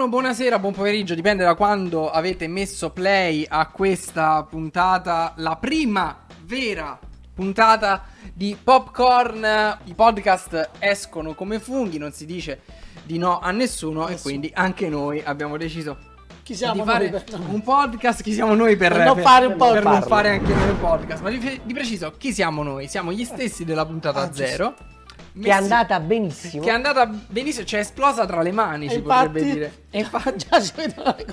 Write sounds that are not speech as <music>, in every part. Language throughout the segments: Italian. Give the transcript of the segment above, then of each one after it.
Buongiorno, buonasera, buon pomeriggio, dipende da quando avete messo play a questa puntata, la prima vera puntata di Popcorn. I podcast escono come funghi, non si dice di no a nessuno, e quindi anche noi abbiamo deciso Chi siamo di fare per- un podcast. Chi siamo noi per, Per non fare un per non fare anche noi un podcast? Ma di, di preciso, chi siamo noi? Siamo gli stessi della puntata Ah, giusto. Zero. Che è andata benissimo. Che è andata benissimo, cioè è esplosa tra le mani, E si infatti- potrebbe dire. E <laughs> infatti, già si vedono le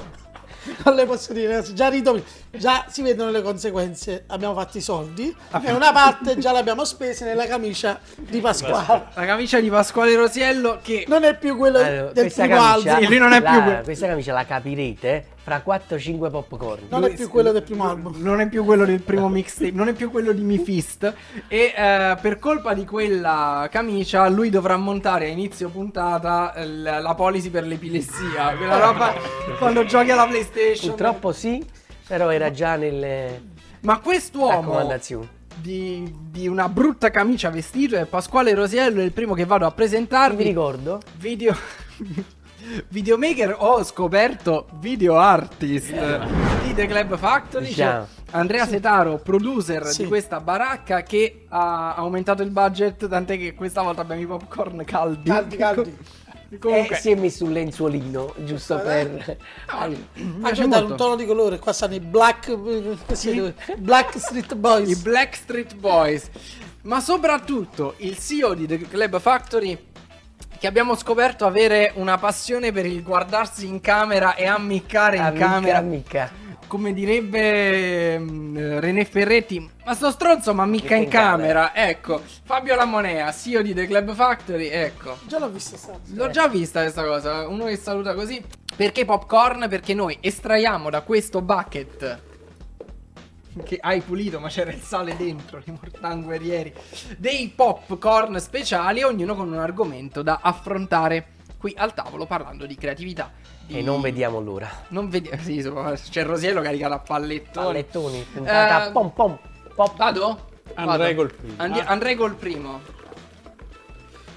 <laughs> non le posso dire già rido già si vedono le conseguenze abbiamo fatto i soldi e una parte già l'abbiamo spesa nella camicia di Pasquale la camicia di Pasquale Rosiello che non è più quello Allora, del primo camicia, lui non è la- più que- Questa camicia la capirete fra 4-5 popcorn. non è più quello del primo album non è più quello del primo mixtape, non è più quello di Mi Fist. E eh, per colpa di quella camicia, lui dovrà montare a inizio puntata eh, la, policy per l'epilessia. Quella roba <laughs> quando giochi alla PlayStation. Purtroppo sì, però era già nelle Ma quest'uomo di, di una brutta camicia vestito è Pasquale Rosiello, è il primo che vado a presentarvi. vi ricordo? Video. <laughs> Videomaker ho scoperto video artist di The Club Factory. C'è Diciamo. Andrea Setaro, producer Sì. di questa baracca, che ha aumentato il budget. Tant'è che questa volta abbiamo i popcorn caldi. Caldi, <laughs> caldi. Comunque, Eh, si è messo un lenzuolino giusto per. mi piace anche dare un tono di colore qua stanno i Black eh, così, Black Street Boys I Blackstreet Boys. Ma soprattutto il CEO di The Club Factory. Che abbiamo scoperto avere una passione per il guardarsi in camera e ammiccare in Amica, camera. amica. Come direbbe mm, René Ferretti, ma sto stronzo ma mica in in camera. Ecco, Fabio Lamonea, CEO di The Club Factory, ecco. già l'ho vista sta L'ho già vista questa cosa, uno che saluta così. Perché popcorn? Perché noi estraiamo da questo bucket che hai pulito ma c'era il sale dentro, i mortanguerieri, dei popcorn speciali, ognuno con un argomento da affrontare qui al tavolo parlando di creatività. di- E non vediamo l'ora. Non vediamo, sì, c'è Rosiello caricato a pallettoni. Pallettoni, puntata Eh, pom pom. Pop. Vado? Andrei Vado. col primo. Andi- andrei col primo.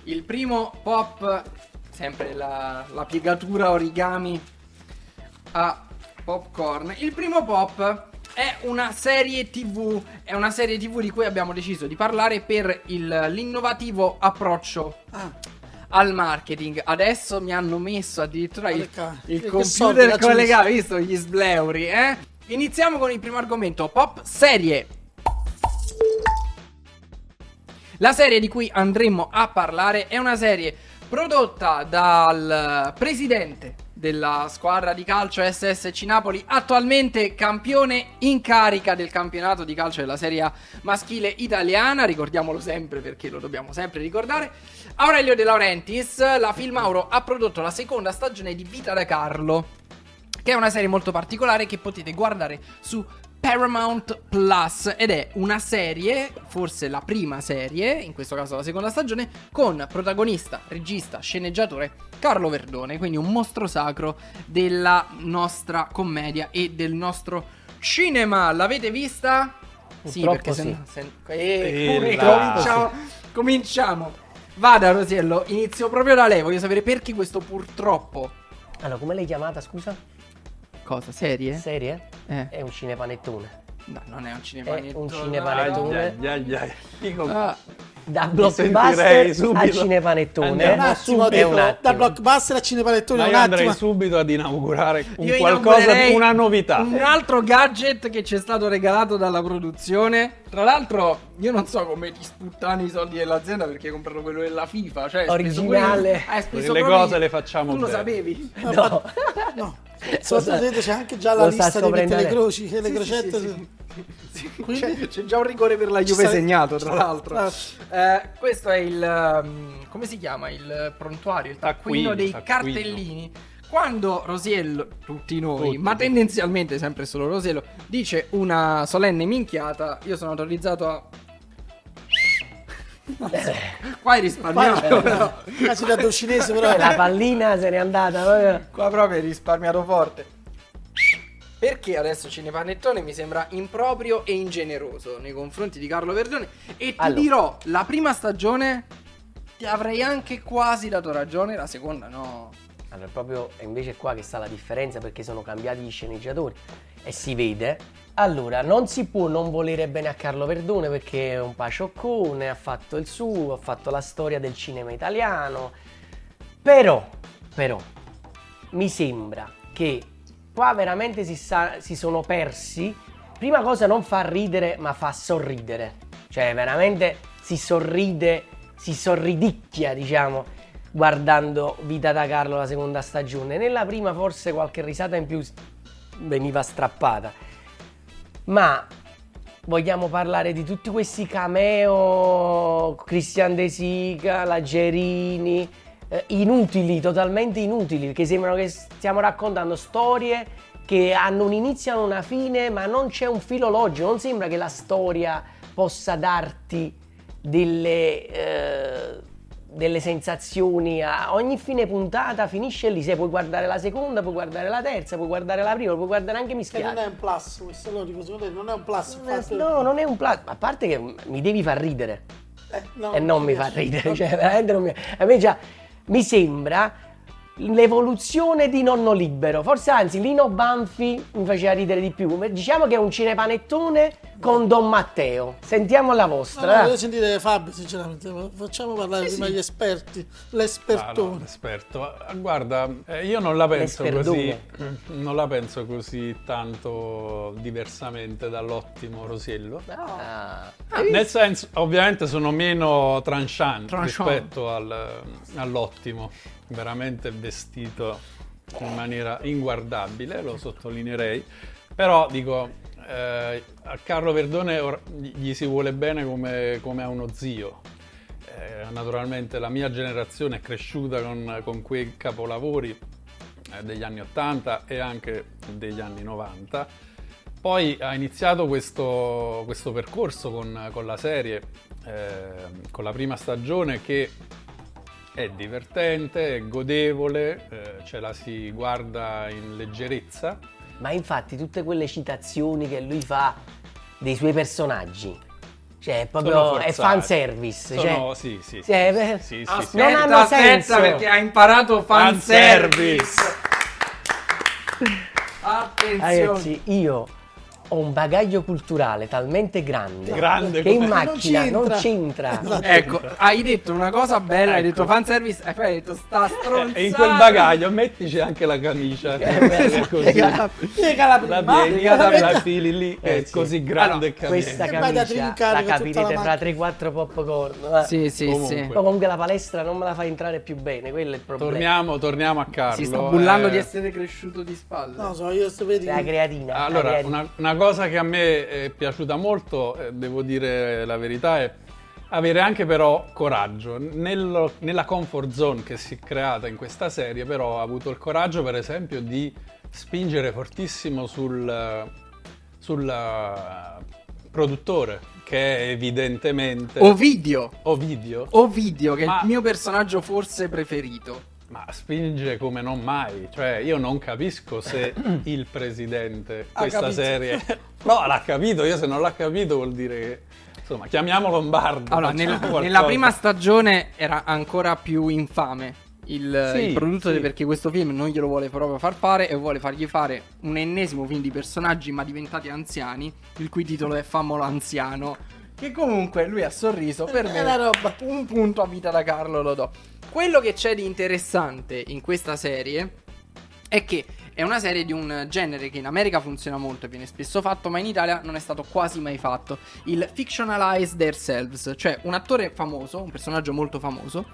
Il primo pop, sempre la, la piegatura origami a popcorn. Il primo pop è una serie tv, è una serie tv di cui abbiamo deciso di parlare per il- l'innovativo approccio ah, al marketing. Adesso mi hanno messo addirittura il, il computer collegato, visto gli sbleuri, eh? Iniziamo con il primo argomento, pop serie. La serie di cui andremo a parlare è una serie prodotta dal presidente della squadra di calcio SSC Napoli, attualmente campione in carica del campionato di calcio della Serie A maschile italiana, ricordiamolo sempre perché lo dobbiamo sempre ricordare. Aurelio De Laurentiis, la Filmauro ha prodotto la seconda stagione di Vita da Carlo, che è una serie molto particolare che potete guardare su Paramount Plus ed è una serie, forse la prima serie, in questo caso la seconda stagione, con protagonista, regista, sceneggiatore Carlo Verdone, quindi un mostro sacro della nostra commedia e del nostro cinema. L'avete vista? Sì, Purtroppo perché se sì. no... se- eh, Eh, là. cominciamo, cominciamo. Vada Rosiello, inizio proprio da lei, voglio sapere perché questo purtroppo. Allora, come l'hai chiamata, scusa? Cosa? Serie? Serie? Eh. È un cinepanettone. No, non è un È cinepanettone. un Ai, cinepanettone. ai, ai, ai. Dico, Ah, Da blockbuster al cinepanettone. Andiamo un da blockbuster a cinepanettone ma un io andrei attimo subito ad inaugurare un io qualcosa, una novità. Un altro gadget che ci è stato regalato dalla produzione. Tra l'altro, io non so come ti sputtano i soldi dell'azienda perché hai comprato quello della FIFA. Cioè, Originale. speso Le cose le facciamo Tu lo bene. sapevi? No. no <laughs> Lo soprattutto c'è anche già la lo sta lista di mettere le croci e le Sì, crocette sì, sì. Quindi- C'è, c'è già un rigore per la Juve segnato, tra l'altro. Eh, questo è il. um, come si chiama? Il prontuario, il taccuino Taccuino, dei taccuino. cartellini. Quando Rosiello, tutti noi, Tutti. ma tendenzialmente sempre solo Rosiello, dice una solenne minchiata, io sono autorizzato a. Qua hai risparmiato, quasi da cinese però la pallina se n'è andata. proprio. Qua proprio hai risparmiato forte. Perché adesso Cinepanettone mi sembra improprio e ingeneroso nei confronti di Carlo Verdone. E ti Allora. dirò, la prima stagione ti avrei anche quasi dato ragione, la seconda no. Allora, proprio invece qua che sta la differenza perché sono cambiati gli sceneggiatori e si vede. Allora, non si può non volere bene a Carlo Verdone perché è un pacioccone, ha fatto il suo, ha fatto la storia del cinema italiano. Però, però, mi sembra che qua veramente si, sa- si sono persi. Prima cosa non fa ridere, ma fa sorridere. Cioè, veramente si sorride, si sorridicchia, diciamo, guardando Vita da Carlo la seconda stagione. Nella prima forse qualche risata in più veniva strappata. Ma vogliamo parlare di tutti questi cameo, Christian De Sica, la Gerini, eh, inutili, totalmente inutili, perché sembrano che stiamo raccontando storie che hanno un inizio e una fine, ma non c'è un filo logico, non sembra che la storia possa darti delle, eh, delle sensazioni a ogni fine puntata finisce lì, se puoi guardare la seconda, puoi guardare la terza, puoi guardare la prima, puoi guardare anche Che mischiati. non è un plus, questo lo dico, secondo te non è un plus. il fatto- No, non è un plat, a parte che mi devi far ridere Eh, no, e non mi riesce. fa ridere, <laughs> cioè veramente non mi... A me già mi sembra l'evoluzione di Nonno Libero, forse anzi Lino Banfi mi faceva ridere di più, diciamo che è un cinepanettone con Don Matteo, sentiamo la No, vostra. no, eh. voglio sentire Fabio, sinceramente. Facciamo parlare prima gli esperti, Ah, no, l'espertone. esperto. Ah, Guarda, eh, io non la penso così, L'esperdone. non la penso così tanto diversamente dall'ottimo Rosiello. Ah. Nel senso, ovviamente sono meno tranchant, Tranchant. rispetto al- all'ottimo, veramente vestito in maniera inguardabile, lo sottolineerei. Però dico, eh, a Carlo Verdone or- gli si vuole bene come, come a uno zio. Eh, naturalmente la mia generazione è cresciuta con, con quei capolavori eh, degli anni 80 e anche degli anni 90. Poi ha iniziato questo, questo percorso con, con la serie, eh, con la prima stagione che è divertente, è godevole, eh, ce la si guarda in leggerezza. Ma infatti tutte quelle citazioni che lui fa dei suoi personaggi, cioè è proprio è fanservice, Sono, cioè, sì, sì, sì, Cioè, sì, beh, sì, sì. Aspetta, Non hanno aspetta, senso. perché ha imparato fanservice. Attenzione. Ragazzi, io ho un bagaglio culturale talmente grande, Grande che in macchina Non non c'entra. c'entra. Ecco, hai detto una cosa bella, hai Ecco. detto fanservice e poi hai detto sta stronzata. E in quel bagaglio mettici anche la camicia. bella. così. Piega la La prima. la prima. fili lì, Eh, è sì. così grande Allora, e Questa camicia la capirete la fra macchina. 3-4 popcorn. eh. Sì, sì, Comunque. sì. Poi comunque la palestra non me la fa entrare più bene, quello è il problema. Torniamo, torniamo a Carlo. Si sta bullando eh, di essere cresciuto di spalle. No, so, io sto vedi. La creatina. la Allora, creatina. una, una cosa che a me è piaciuta molto, eh, devo dire la verità, è avere anche però coraggio. Nello- nella comfort zone che si è creata in questa serie, però ha avuto il coraggio, per esempio, di spingere fortissimo sul, sul eh, produttore, che è evidentemente Ovidio. Ovidio. Ovidio, che è Ma- il mio personaggio forse preferito. Ma spinge come non mai, cioè io non capisco se <clears throat> il presidente questa capito. serie <laughs> no l'ha capito, io se non l'ha capito vuol dire che insomma chiamiamo Lombardo. Allora, nel- nella prima stagione era ancora più infame il, Sì, il produttore sì. perché questo film non glielo vuole proprio far fare e vuole fargli fare un ennesimo film di personaggi ma diventati anziani, il cui titolo è Famolo Anziano. Che comunque lui ha sorriso per È me. la roba. Un punto a vita da Carlo lo do. Quello che c'è di interessante in questa serie è che è una serie di un genere che in America funziona molto e viene spesso fatto, ma in Italia non è stato quasi mai fatto. Il fictionalize themselves, cioè un attore famoso, un personaggio molto famoso,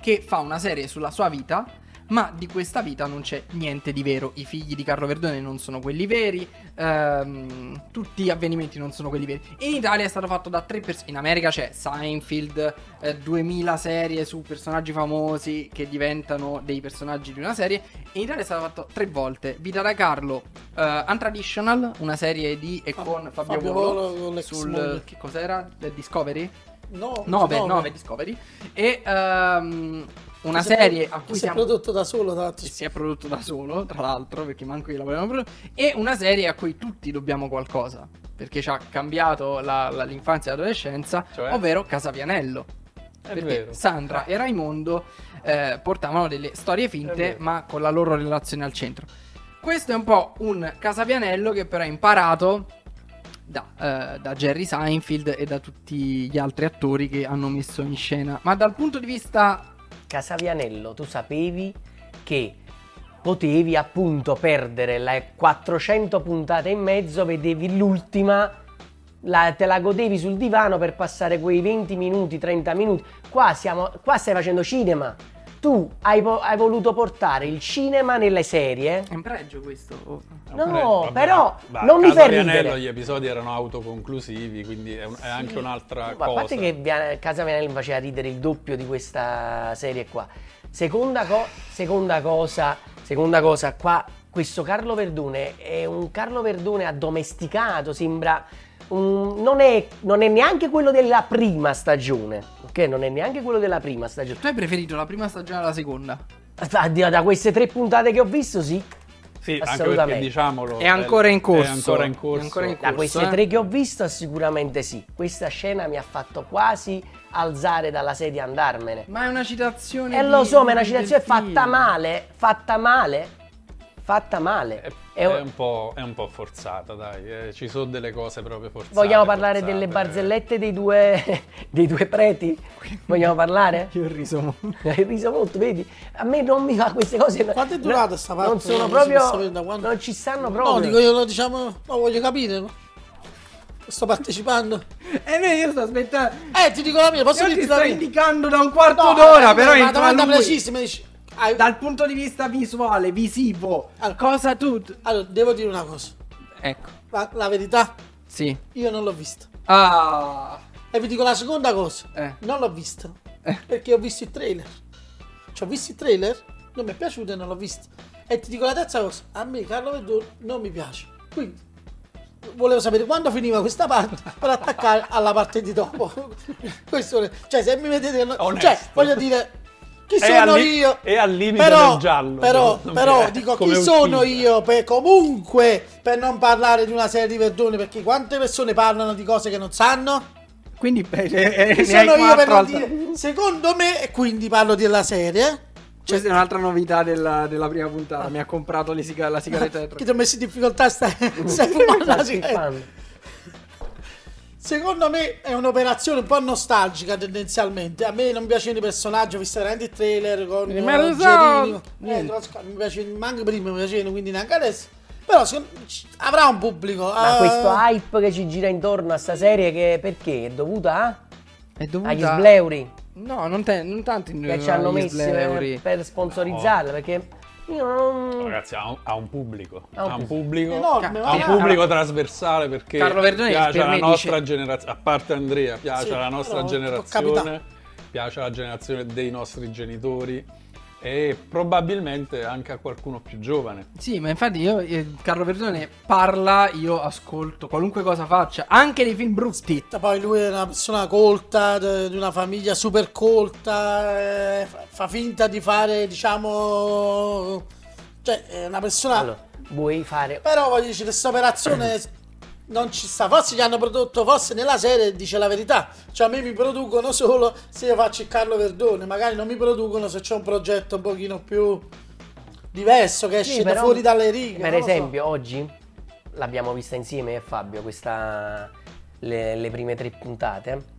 che fa una serie sulla sua vita, ma di questa vita non c'è niente di vero. I figli di Carlo Verdone non sono quelli veri, ehm, tutti gli avvenimenti non sono quelli veri. In Italia è stato fatto da tre persone. In America c'è Seinfeld, eh, 2000 serie su personaggi famosi che diventano dei personaggi di una serie. In Italia è stato fatto tre volte. Vita da Carlo, eh, Untraditional, una serie di e con Fabio, Fabio Volo, Volo sul moglie. che cos'era? Del Discovery? No, 9, no, 9 Discovery. E ehm, una si è serie a cui si è siamo prodotto da solo, tra l'altro. si è prodotto da solo, tra l'altro, perché manco io la volevamo produrre, e una serie a cui tutti dobbiamo qualcosa, perché ci ha cambiato la- la- l'infanzia e l'adolescenza, Cioè? ovvero Casapianello. perché vero. Sandra e Raimondo eh, portavano delle storie È finte, ma con la loro relazione al centro. Questo è un po' un Casapianello che però ha imparato da, eh, da Jerry Seinfeld e da tutti gli altri attori che hanno messo in scena. Ma dal punto di vista Casavianello, tu sapevi che potevi appunto perdere le 400 puntate in mezzo, vedevi l'ultima, la- te la godevi sul divano per passare quei 20 minuti, 30 minuti. Qua, siamo, qua stai facendo cinema. Tu hai, hai voluto portare il cinema nelle serie. è in pregio questo. oh. No, però Vabbè, non mi Casa fai Vianello ridere. gli episodi erano autoconclusivi, quindi è, un- è anche un'altra Ma a cosa. parte che Via- Casa Vianello mi faceva ridere il doppio di questa serie qua. Seconda, co- seconda cosa, seconda cosa, qua questo Carlo Verdone è un Carlo Verdone addomesticato, sembra un- non, è, non è neanche quello della prima stagione, ok? Non è neanche quello della prima stagione. Tu hai preferito la prima stagione alla seconda? Da, da queste tre puntate che ho visto, sì. Sì, anche perché Assolutamente. diciamolo. È ancora in corso. È ancora in corso. Ancora in Da corso. queste eh? tre che ho visto, sicuramente sì. Questa scena mi ha fatto quasi alzare dalla sedia e andarmene. Ma è una citazione. E di- lo so, ma è una citazione fatta male, fatta male, fatta male. È, È- è un po', è un po' forzata, dai. eh, ci sono delle cose proprio forzate. Vogliamo parlare forzate. delle barzellette dei due, <laughs> dei due preti? Vogliamo parlare? Io ho riso molto. <laughs> Hai riso molto, vedi? A me non mi fa queste cose. Quanto è durata sta parte? Non sono proprio. Non ci stanno No, proprio. dico io, no, diciamo, no, voglio capire. no? Sto partecipando. E me io sto aspettando. Eh, ti dico la mia, posso Io ti dirti sto la mia? indicando da un quarto No, d'ora, eh, però una entra domanda lui. precisa, mi dici. Hai- Dal punto di vista visuale, visivo, Allora. cosa tu... Allora, devo dire una cosa. Ecco, La, la verità, sì. io non l'ho vista. Ah, E vi dico la seconda cosa. Eh. Non l'ho vista. Eh. Perché ho visto il trailer. Cioè, ho visto il trailer, non mi è piaciuto e non l'ho visto. E ti dico la terza cosa. A me Carlo Verdone non mi piace. Quindi, volevo sapere quando finiva questa parte per attaccare alla parte di dopo. <laughs> Questo, cioè, se mi vedete... Cioè, voglio dire... Chi È sono li- io? è al limite però, del giallo, Però, però dico, chi sono io per comunque per non parlare di una serie di Verdone? Perché quante persone parlano di cose che non sanno? quindi beh, eh, eh, Chi ne hai sono io per non dire secondo me e quindi parlo della serie Questa è un'altra novità della, della prima puntata. Mi ha comprato le siga- la sigaretta <laughs> che dentro. ti ho messo in difficoltà stai, <laughs> stai fumando Sta la sigaretta. Secondo me è un'operazione un po' nostalgica tendenzialmente a me non mi piacciono i personaggi ho visto veramente il trailer con eh. Gerini, eh, mi piace ma anche prima mi piacevano quindi neanche adesso però avrà un pubblico Ma eh, questo hype che ci gira intorno a sta serie, che perché? È dovuta a? È dovuta... agli sbleuri No, non, te- non tanto in che ci hanno messi sbleuri. per, per sponsorizzarla. Perché io. Ragazzi, ha un, ha un pubblico. Ha un Ha un pubblico. enorme Ha un pubblico trasversale perché Carlo Verdone piace alla nostra dice- generazione, a parte Andrea, piace Sì, alla nostra generazione, piace alla generazione dei nostri genitori e probabilmente anche a qualcuno più giovane. Sì, ma infatti io, eh, Carlo Verdone parla, io ascolto qualunque cosa faccia, anche nei film brutti. Poi lui è una persona colta, di una famiglia super colta, eh, fa- fa finta di fare, diciamo... Cioè, è una persona... Allora, vuoi fare. Però voglio dire, questa operazione <clears throat> non ci sta. Forse gli hanno prodotto, forse nella serie dice la verità. Cioè a me mi producono solo se io faccio il Carlo Verdone. Magari non mi producono se c'è un progetto un pochino più diverso che esce Sì, però, fuori dalle righe. Per lo so. esempio, oggi l'abbiamo vista insieme io e Fabio, questa, le, le prime tre puntate.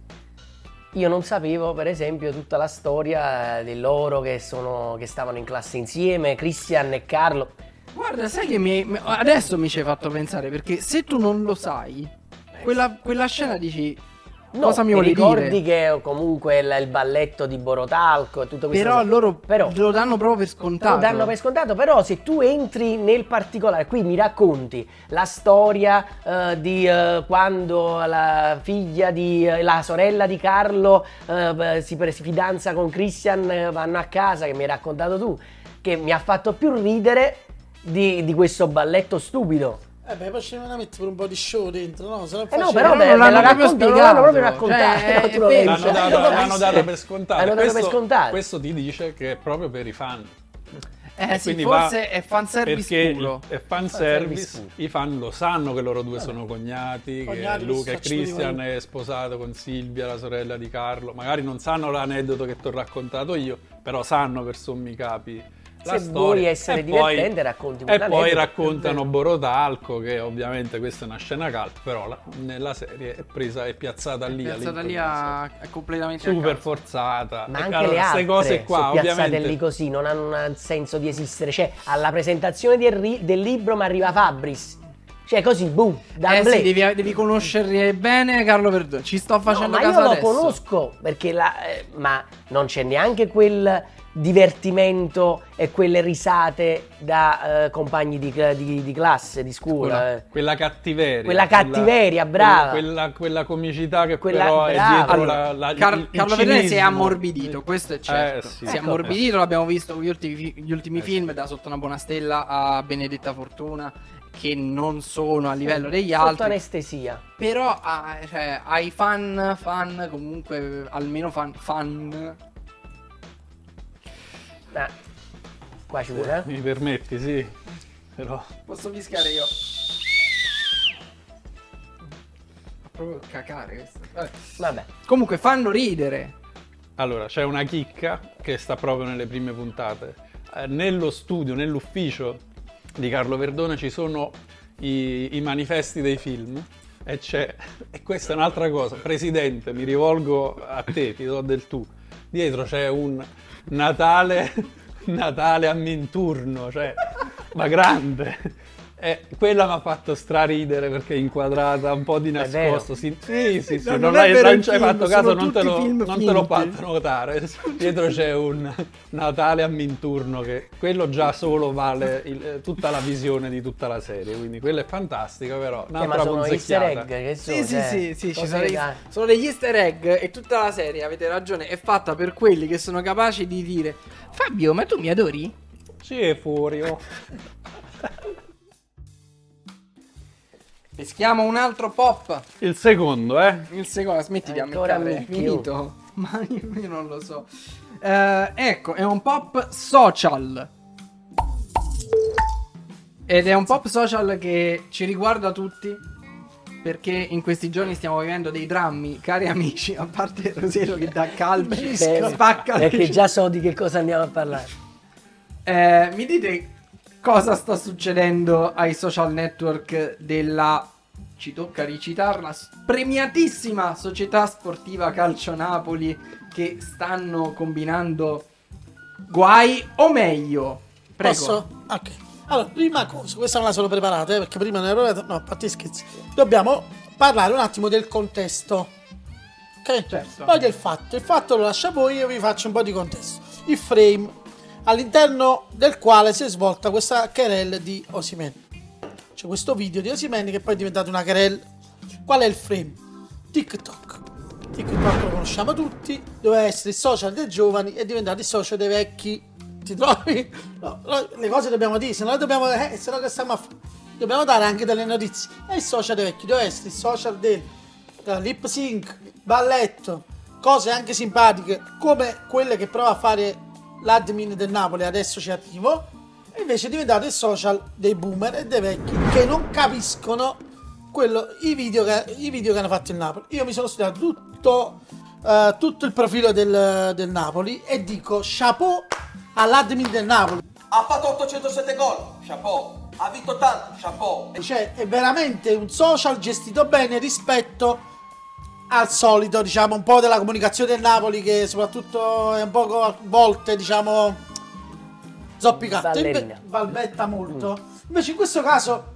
Io non sapevo, per esempio, tutta la storia di loro che, sono, che stavano in classe insieme, Christian e Carlo. Guarda, sai che mi, adesso mi ci hai fatto pensare, perché se tu non lo sai, quella, quella scena dici... No, cosa mi ti vuole ricordi dire? che comunque il, il balletto di Borotalco e tutto questo. Però loro Però- lo danno proprio per scontato. Lo danno per scontato, però se tu entri nel particolare, qui mi racconti la storia eh, di eh, quando la figlia di eh, la sorella di Carlo eh, beh, si, pre- si fidanza con Christian, eh, vanno a casa, che mi hai raccontato tu, che mi ha fatto più ridere di, di questo balletto stupido. Eh beh, poi ci devono mettere per un po' di show dentro, no? Se non Eh no, però non me, me l'hanno la proprio racconti, non l'hanno proprio raccontato. Cioè, è L'hanno cioè, l'ho l'hanno data per scontato. L'hanno dato per Questo- scontato. Questo ti dice che è proprio per i fan. Eh sì, quindi forse va- è fanservice perché puro. È Fanservice i fan lo sanno che loro due sono cognati, Cognati, che Luca e Christian è sposato con Silvia, la sorella di Carlo. Magari non sanno l'aneddoto che ti ho raccontato io, però sanno per sommi capi la Se storia. vuoi essere E poi- divertente, racconti un E poi raccontano Borotalco, che ovviamente questa è una scena cult, però la- nella serie è presa e piazzata lì. Piazzata lì a, è completamente Super forzata. Ma E anche allora, le altre cose qua, ovviamente. lì così, non hanno un senso di esistere. Cioè, alla presentazione del, ri- del libro mi arriva Fabris. Cioè, così, boom, da Eh sì, devi, devi conoscerli bene Carlo Verdone. Ci sto No, facendo ma io caso lo adesso. conosco perché la, eh, ma non c'è neanche quel divertimento e quelle risate da eh, compagni di, di- di classe, di scuola. Quella, eh. quella cattiveria. Quella cattiveria, brava. Quella, quella comicità che Quella- però è brava. dietro Allora, la, la, Car- il- Carlo Verdone si è ammorbidito, questo è certo. Eh, sì. Si è Ecco. ammorbidito, l'abbiamo visto con gli ultimi, gli ultimi Eh, film, sì. da Sotto una buona stella a Benedetta Fortuna, che non sono a livello degli Sotto altri. anestesia. Però ah, cioè, ai fan, fan, comunque, almeno fan, fan. Ah, qua ci vuole, eh? Mi permetti, sì. Però Posso fischiare io? Proprio cacare questo. Vabbè. Vabbè. Comunque fanno ridere. Allora, c'è una chicca che sta proprio nelle prime puntate. Eh, nello studio, nell'ufficio di Carlo Verdone ci sono i, i manifesti dei film e c'è, e questa è un'altra cosa, Presidente, mi rivolgo a te, ti do del tu. Dietro c'è un Natale, <laughs> Natale a Minturno, cioè, ma grande. E quella mi ha fatto straridere perché è inquadrata un po' di nascosto. Sì, sì, sì, sì, No, non, non hai, non ci hai fatto caso, non te, lo, non te l'ho finti. fatto notare. <laughs> Dietro c'è un Natale a Minturno che quello già solo vale il- tutta la visione di tutta la serie, quindi quello è fantastico, però Eh, ma sono easter egg che sono, Sì, sì, cioè, sì, sì, ci cose sono, da- sono degli easter egg e tutta la serie, avete ragione, è fatta per quelli che sono capaci di dire Fabio, ma tu mi adori? Sì, è fuori. <laughs> Peschiamo un altro pop. Il secondo, eh? Il secondo, smetti di ammettere, è minchio. finito. <laughs> Ma io, non lo so. Eh, ecco, è un pop social. Ed è un pop social che ci riguarda tutti. Perché in questi giorni stiamo vivendo dei drammi, cari amici, a parte Rosero che dà calci, Bene, spacca Perché già so di che cosa andiamo a parlare. Eh, mi dite cosa sta succedendo ai social network della, ci tocca ricitarla, premiatissima società sportiva Calcio Napoli che stanno combinando guai o meglio? Prego. Posso? Ok. Allora, prima cosa, questa non la sono preparata, eh, perché prima non ero... No, gli scherzi. Dobbiamo parlare un attimo del contesto. Ok? Certo. Poi del fatto. Il fatto lo lascia voi, io vi faccio un po' di contesto. Il frame all'interno del quale si è svolta questa querel di Osimen. C'è questo video di Osimen che poi è diventato una querel. Qual è il frame? TikTok. TikTok lo conosciamo tutti, doveva essere il social dei giovani e diventato il social dei vecchi. Ti trovi? <laughs> No, no, le cose dobbiamo dire, se no dobbiamo. Eh, se no che stiamo a fare? Dobbiamo dare anche delle notizie. È il social dei vecchi, deve essere il social del, lip sync, balletto, cose anche simpatiche, come quelle che prova a fare l'admin del Napoli, adesso ci attivo. E invece è diventato il social dei boomer e dei vecchi che non capiscono quello, i, video che, i video che hanno fatto il Napoli. Io mi sono studiato tutto, eh, tutto il profilo del, del Napoli e dico chapeau all'admin del Napoli. Ha fatto 807 gol, chapeau. Ha vinto tanto, chapeau. Cioè, è veramente un social gestito bene rispetto al solito, diciamo, un po' della comunicazione del Napoli che soprattutto è un po' a volte, diciamo, zoppicato. Ballerina. Inve- balbetta molto. Invece in questo caso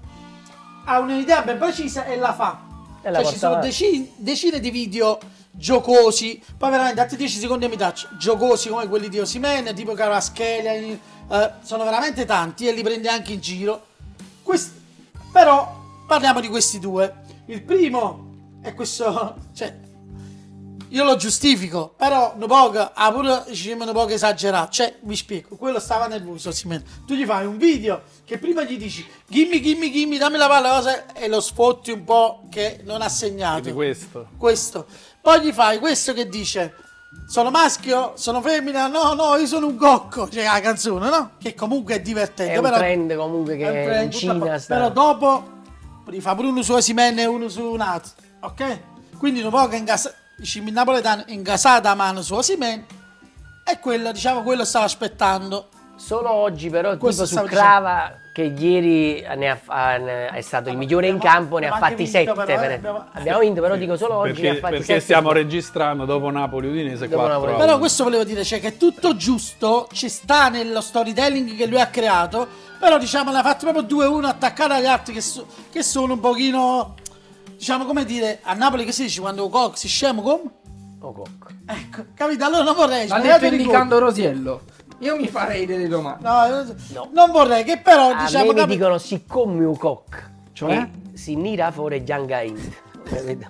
ha un'idea ben precisa e la fa. E la Cioè, ci sono avanti. deci- decine di video giocosi, poi veramente altri 10 secondi e mi taccio, giocosi come quelli di Osimen, tipo Caraschelia, eh, sono veramente tanti e li prende anche in giro. Quest- però parliamo di questi due. Il primo è questo, cioè, io lo giustifico, però un po' ha pure diciamo, un po' esagerato. Cioè, vi spiego, quello stava nervoso, Osimhen. Tu gli fai un video che prima gli dici gimmi, gimmi, gimmi, dammi la palla, cosa, e lo sfotti un po' che non ha segnato Di questo. questo. Poi gli fai questo che dice sono maschio, sono femmina, no, no, io sono un cocco, cioè la canzone, no? Che comunque è divertente, È un però... trend comunque che è un in Cina po- sta. Però dopo rifà pure uno su Osimhen e uno su Nat, ok? Quindi un po' che ingasa... il napoletano ingasata a mano su Osimhen e quello, diciamo, quello stava aspettando. Solo oggi però Questo tipo su stavo dicendo. Crava che ieri ne ha- ha- ne- è stato il migliore in campo, ne ha fatti sette. però, eh, per- abbiamo- Abbiamo vinto però dico solo oggi ne ha Perché, fatti perché sette. stiamo registrando dopo Napoli-Udinese Dopo 4 Napoli. Però questo volevo dire, cioè che è tutto giusto, ci sta nello storytelling che lui ha creato, però diciamo ne ha fatto proprio 2-1 attaccato agli altri che, so- che sono un pochino, diciamo come dire, a Napoli che si dice quando Cox si scemo come? Oh, cocco. Ecco, capito? Allora non vorrei... Sbagliate detto di indicando Rosiello. Io mi farei delle domande. No, eh, No. non vorrei che però, A diciamo... me mi capi- dicono siccome un coc. Cioè? E si nira fuori Giangain. <laughs> Capito?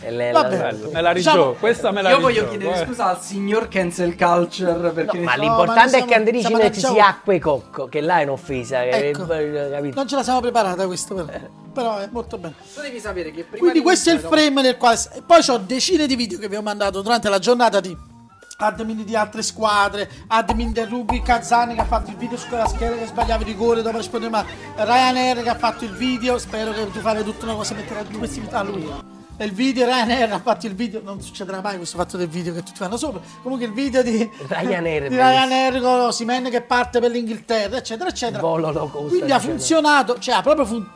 E lei- la- Bello, me la Diciamo- rigioco, questa me la Io voglio rigioco, chiedere eh. scusa al signor Cancel Culture perché Ma No, l'importante ma noi è siamo- che siamo ci diciamo- si acque cocco, che là è un'offesa. che- Ecco. capito? Non ce la siamo preparata questo però. <laughs> Però è molto bene. tu devi sapere che prima Quindi di questo è il frame nel quale... E poi ho decine di video che vi ho mandato durante la giornata di admin di altre squadre, admin del Rubi Cazzani che ha fatto il video su quella scheda che sbagliava i rigori dopo rispondeva a Ryanair che ha fatto il video, spero che tu fare tutta una cosa mettere a questi a lui. Il video Ryanair ha fatto il video, non succederà mai questo fatto del video che tutti fanno sopra. Comunque il video di Ryanair <laughs> di. Ryanair con Osimhen che parte per l'Inghilterra, eccetera, eccetera. Volo low cost, Quindi ha funzionato, cioè ha proprio fun-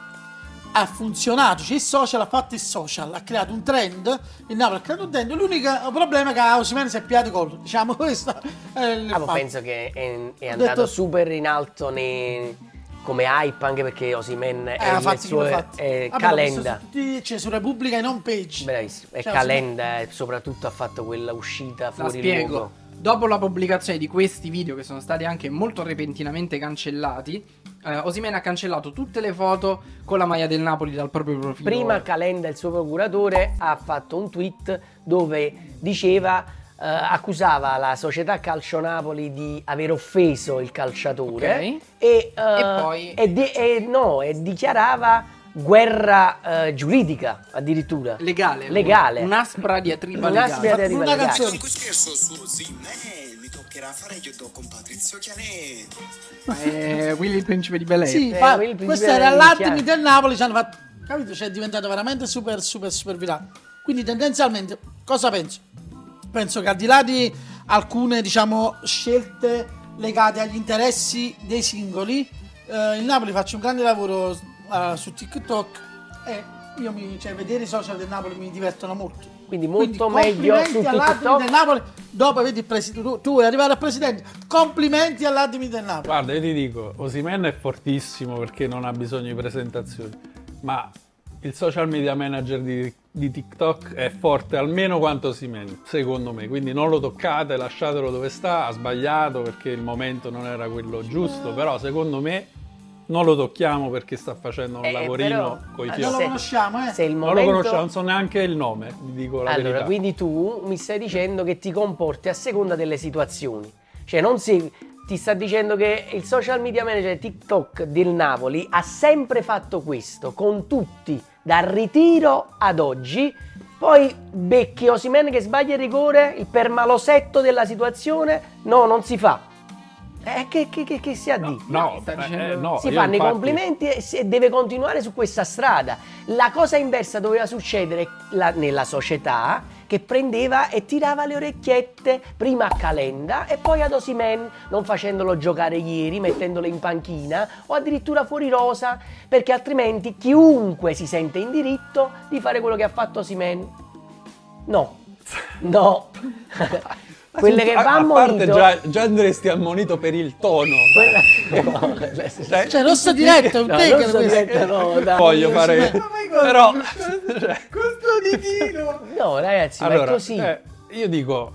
ha funzionato, cioè il social ha fatto il social, ha creato un trend, il Napoli ha creato un trend, l'unico problema è che Osimhen si è piato gol, <laughs> diciamo questo è il Ah, penso che è, è andato detto- super in alto nei- come hype anche perché Osimen Eh, è fatto suo è visto calenda. tutti- cioè, su Repubblica in home page. Bravissimo, è Cioè, calenda e soprattutto ha fatto quella uscita La fuori spiego. luogo. Dopo la pubblicazione di questi video che sono stati anche molto repentinamente cancellati, eh, Osimhen ha cancellato tutte le foto con la maglia del Napoli dal proprio profilo. Prima Calenda, il suo procuratore, ha fatto un tweet dove diceva, eh, accusava la società Calcio Napoli di aver offeso il calciatore Ok. e, eh, poi- e di- e no, e dichiarava guerra eh, giuridica addirittura. legale. Legale. Un'aspra diatriba Un'aspra legale. diatriba Una legale. canzone. Scherzo su Osimhen mi toccherà fare io con Patrizio Chianetti. Eh, Willy il principe di Bel Air. Sì, Eh, fa- il principe questo era era iniziale. del Napoli, ci hanno fatto, capito? Cioè è diventato veramente super super super virale. Quindi tendenzialmente cosa penso? Penso che al di là di alcune, diciamo, scelte legate agli interessi dei singoli, eh, il Napoli faccia un grande lavoro eh, su TikTok e io mi, cioè, vedere i social del Napoli mi divertono molto. Quindi molto meglio complimenti su TikTok. del Napoli. Dopo vedi il presidente, tu, tu vuoi arrivare al presidente. Complimenti all'admin del Napoli. Guarda, io ti dico, Osimen è fortissimo perché non ha bisogno di presentazioni, ma il social media manager di, di TikTok è forte almeno quanto Osimen, secondo me, quindi non lo toccate, lasciatelo dove sta, ha sbagliato perché il momento non era quello giusto, però secondo me non lo tocchiamo perché sta facendo un Eh, lavorino però- coi Eh, fiori. non lo Se- conosciamo, eh. Se il Non momento... lo conosciamo, non so neanche il nome, vi dico la Allora, verità. quindi tu mi stai dicendo che ti comporti a seconda delle situazioni. Cioè, non segui. Ti sta dicendo che il social media manager TikTok del Napoli ha sempre fatto questo con tutti, dal ritiro ad oggi. Poi becchi Osimen che sbaglia il rigore, il permalosetto della situazione. No, non si fa. Eh, che, che, che, che si ha di? No, Sta eh, no, si fanno infatti- i complimenti e si- e deve continuare su questa strada. La cosa inversa doveva succedere la- nella società che prendeva e tirava le orecchiette prima a Calenda e poi ad Osimen, non facendolo giocare ieri, mettendolo in panchina o addirittura fuori rosa, perché altrimenti chiunque si sente in diritto di fare quello che ha fatto Osimen. No, <laughs> no. <laughs> <laughs> Quelle che a, va a parte ammonito... già, già andresti ammonito per il tono. Quella... No, Cioè, Cioè, rosso diretto, è un No, take rosso questo. diretto no, dai. voglio fare... Però... <laughs> <laughs> No, ragazzi, ma è allora, così. eh, io dico...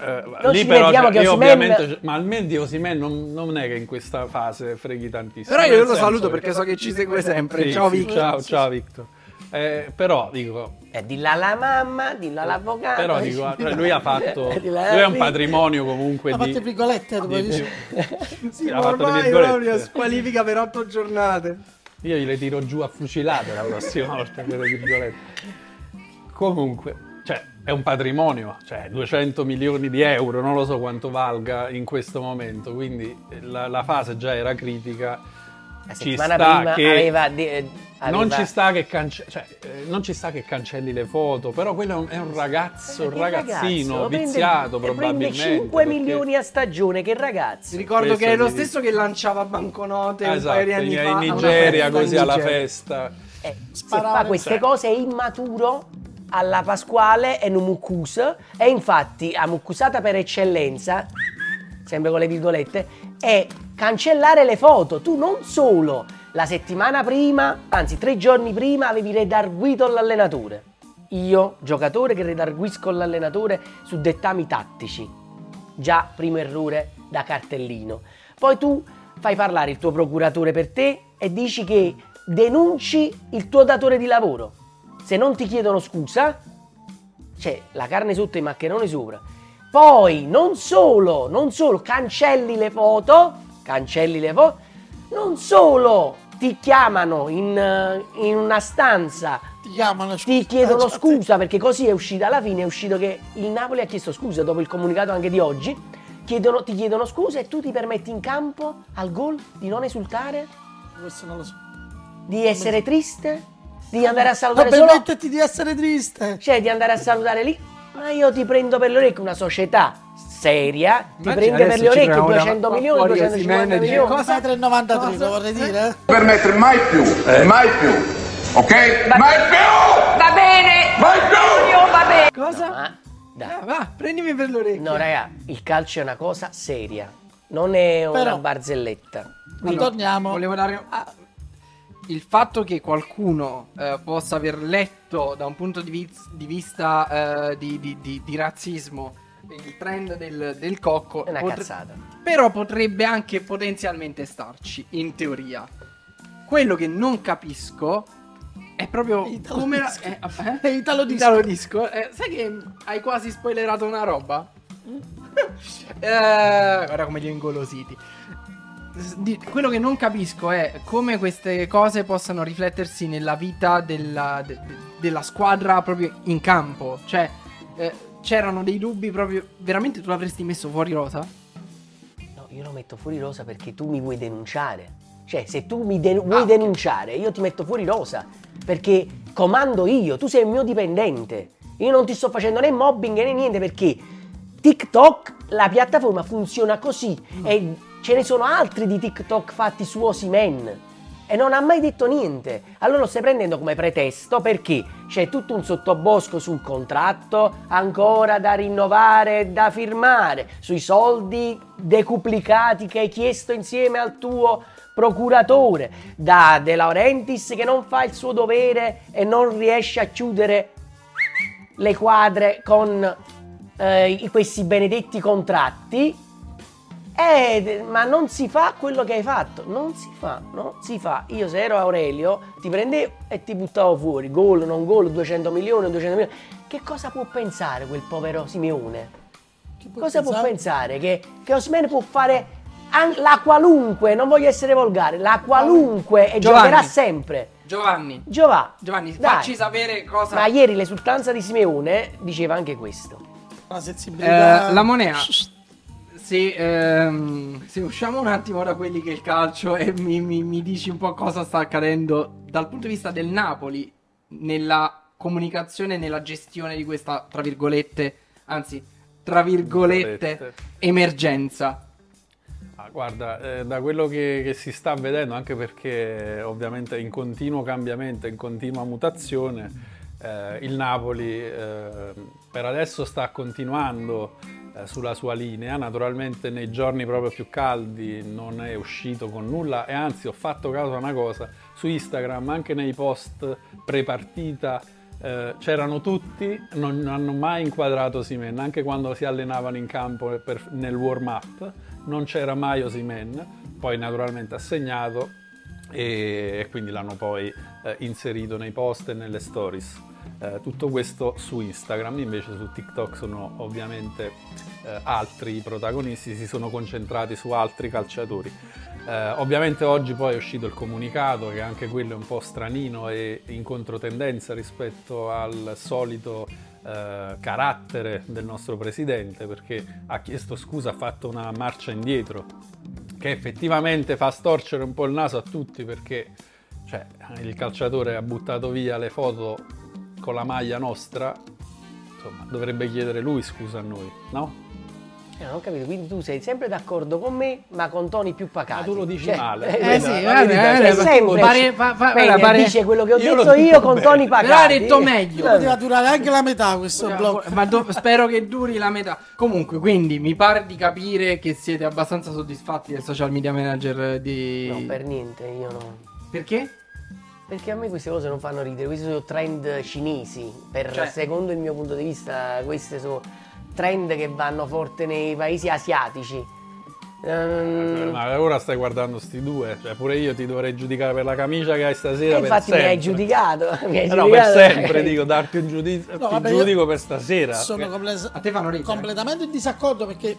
eh, Non lì ci però cioè, che io ovviamente ma almeno di Osimen non, non è che in questa fase freghi tantissimo Però io lo saluto perché so che ci segue <laughs> sempre. Sì, ciao sì, Vic. ciao ciao Victor Eh, però dico Eh, dillo alla mamma, dillo all'avvocato. però dico <laughs> cioè, lui ha fatto Eh, lui è un patrimonio comunque Ha fatto le di, virgolette dopo di- dice. <laughs> Sì, ha fatto ormai proprio squalifica per otto giornate. io gliele tiro giù a fucilate la prossima <laughs> volta per le virgolette comunque cioè è un patrimonio, cioè 200 milioni di euro, non lo so quanto valga in questo momento, quindi la, la fase già era critica. La Ci settimana sta prima che- aveva, de- aveva- Non ci, sta che cance- cioè, eh, non ci sta che cancelli le foto, però quello è un, è un ragazzo, un Che ragazzino, ragazzo, prende- viziato Prende probabilmente. 5 perché- milioni a stagione, che ragazzo. ricordo Questo che è lo stesso che lanciava banconote un Esatto, paio di in, anni in fa. una Nigeria festa in così alla festa. Eh, se Sparare, fa queste cose è immaturo alla Pasquale e non muccus e infatti a muccusata per eccellenza sempre con le virgolette è cancellare le foto tu non solo la settimana prima anzi tre giorni prima avevi redarguito l'allenatore io giocatore che redarguisco l'allenatore su dettami tattici già primo errore da cartellino. Poi tu fai parlare il tuo procuratore per te e dici che denunci il tuo datore di lavoro. Se non ti chiedono scusa, c'è la carne sotto e i maccheroni sopra. Poi non solo, non solo cancelli le foto, cancelli le foto, non solo ti chiamano in, eh, in una stanza Ti chiamano ti chiedono Cioè, scusa perché così è uscita alla fine è uscito che il Napoli ha chiesto scusa dopo il comunicato anche di oggi chiedono- ti chiedono scusa e tu ti permetti in campo al gol di non esultare Questo non lo so. di essere triste di andare a salutare Ma solo permetterti di essere triste. cioè di andare a salutare lì ma io ti prendo per le orecchie una società seria ti Immagina prende per le orecchie troviamo 200 una- milioni fuori 250 Osimhen e dice, milioni cosa- 1,93 lo vorrei dire. eh? permettere mai più, mai più, ok? Mai più! Va bene, Mai più! Antonio, va bene. Cosa? ma dai Ah, va, prendimi per le orecchie. no raga il calcio è una cosa seria non è una Però- barzelletta Ma torniamo. Volevo dare. ah, il fatto che qualcuno eh, possa aver letto da un punto di, vis- di vista eh, di, di- di- di razzismo il trend del, del cocco è una potre- cazzata però potrebbe anche potenzialmente starci in teoria quello che non capisco è proprio Italo come la- disco. eh, eh? <laughs> È Italo disco. Italo disco. Eh, sai che hai quasi spoilerato una roba? <laughs> Eh, guarda come li ho ingolositi. S- di- quello che non capisco è come queste cose possano riflettersi nella vita della, de- de- della squadra proprio in campo. Cioè, eh, c'erano dei dubbi proprio. Veramente tu l'avresti messo fuori rosa? No, io lo metto fuori rosa perché tu mi vuoi denunciare. Cioè, se tu mi den- vuoi ok. denunciare, io ti metto fuori rosa. Perché comando io, tu sei il mio dipendente. Io non ti sto facendo né mobbing né niente perché TikTok, la piattaforma funziona così. E ce ne sono altri di TikTok fatti su Osimen. E non ha mai detto niente. Allora lo stai prendendo come pretesto perché c'è tutto un sottobosco sul contratto ancora da rinnovare, da firmare, sui soldi decuplicati che hai chiesto insieme al tuo procuratore, da De Laurentiis che non fa il suo dovere e non riesce a chiudere le quadre con eh, questi benedetti contratti. Eh, ma non si fa quello che hai fatto, non si fa, non si fa. Io se ero Aurelio ti prendevo e ti buttavo fuori, gol, non gol, 200 milioni, 200 milioni. Che cosa può pensare quel povero Simeone? Cosa può pensare? Che, che Osman può fare an- la qualunque, non voglio essere volgare, la qualunque e Giovanni. giocherà sempre. Giovanni. Giova. Giovanni, dai. facci sapere cosa. Ma ieri l'esultanza di Simeone diceva anche questo. La sensibilità. Eh, la Monea. Se, ehm, se usciamo un attimo da quelli che è il calcio e mi, mi- mi dici un po' cosa sta accadendo dal punto di vista del Napoli nella comunicazione, nella gestione di questa, tra virgolette, anzi, tra virgolette, Virgolette. emergenza. Ah, guarda, eh, da quello che, che si sta vedendo, anche perché ovviamente è in continuo cambiamento, in continua mutazione, eh, il Napoli eh, per adesso sta continuando eh, sulla sua linea. Naturalmente nei giorni proprio più caldi non è uscito con nulla e anzi ho fatto caso a una cosa, su Instagram anche nei post pre-partita eh, c'erano tutti, non hanno mai inquadrato Osimen, anche quando si allenavano in campo per- nel warm-up, non c'era mai Osimen, poi naturalmente ha segnato e, e quindi l'hanno poi eh, inserito nei post e nelle stories. Eh, tutto questo su Instagram, invece su TikTok sono ovviamente eh, altri protagonisti, si sono concentrati su altri calciatori. Eh, ovviamente oggi poi è uscito il comunicato che anche quello è un po' stranino e in controtendenza rispetto al solito eh, carattere del nostro presidente perché ha chiesto scusa, ha fatto una marcia indietro che effettivamente fa storcere un po' il naso a tutti perché cioè, il calciatore ha buttato via le foto con la maglia nostra, insomma, dovrebbe chiedere lui scusa a noi, no? Eh, non ho capito, quindi tu sei sempre d'accordo con me, ma con toni più pacati. Ma tu lo dici Cioè, male. <laughs> Eh sì, La guarda, verità guarda, è Cioè, sempre pare- fa- fa- Bene, guarda, pare- dice quello che ho Io detto io con bene. toni pacati. Però ha detto meglio. Poteva durare anche la metà questo Ma- blocco. Ma do- spero che duri la metà. Comunque, quindi mi pare di capire che siete abbastanza soddisfatti del social media manager di. No, per niente, io no. Perché? Perché a me queste cose non fanno ridere, questi sono trend cinesi. Per, Cioè- secondo il mio punto di vista, questi sono trend che vanno forte nei paesi asiatici. Ehm, Ma ora stai guardando sti due, cioè pure io ti dovrei giudicare per la camicia che hai stasera. e per infatti mi hai giudicato. Mi hai Eh no, per giudicato. sempre dico, darti un giudizio, No, ti giudico per stasera. Sono comple- A te fanno ridere? completamente in disaccordo perché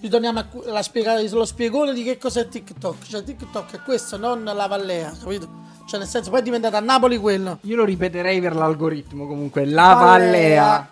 ritorniamo a spiegare lo spiegone di che cos'è TikTok. Cioè TikTok è questo, non la Vallea, capito? Cioè nel senso poi è diventato a Napoli quello. Io lo ripeterei per l'algoritmo. Comunque, la Vallea.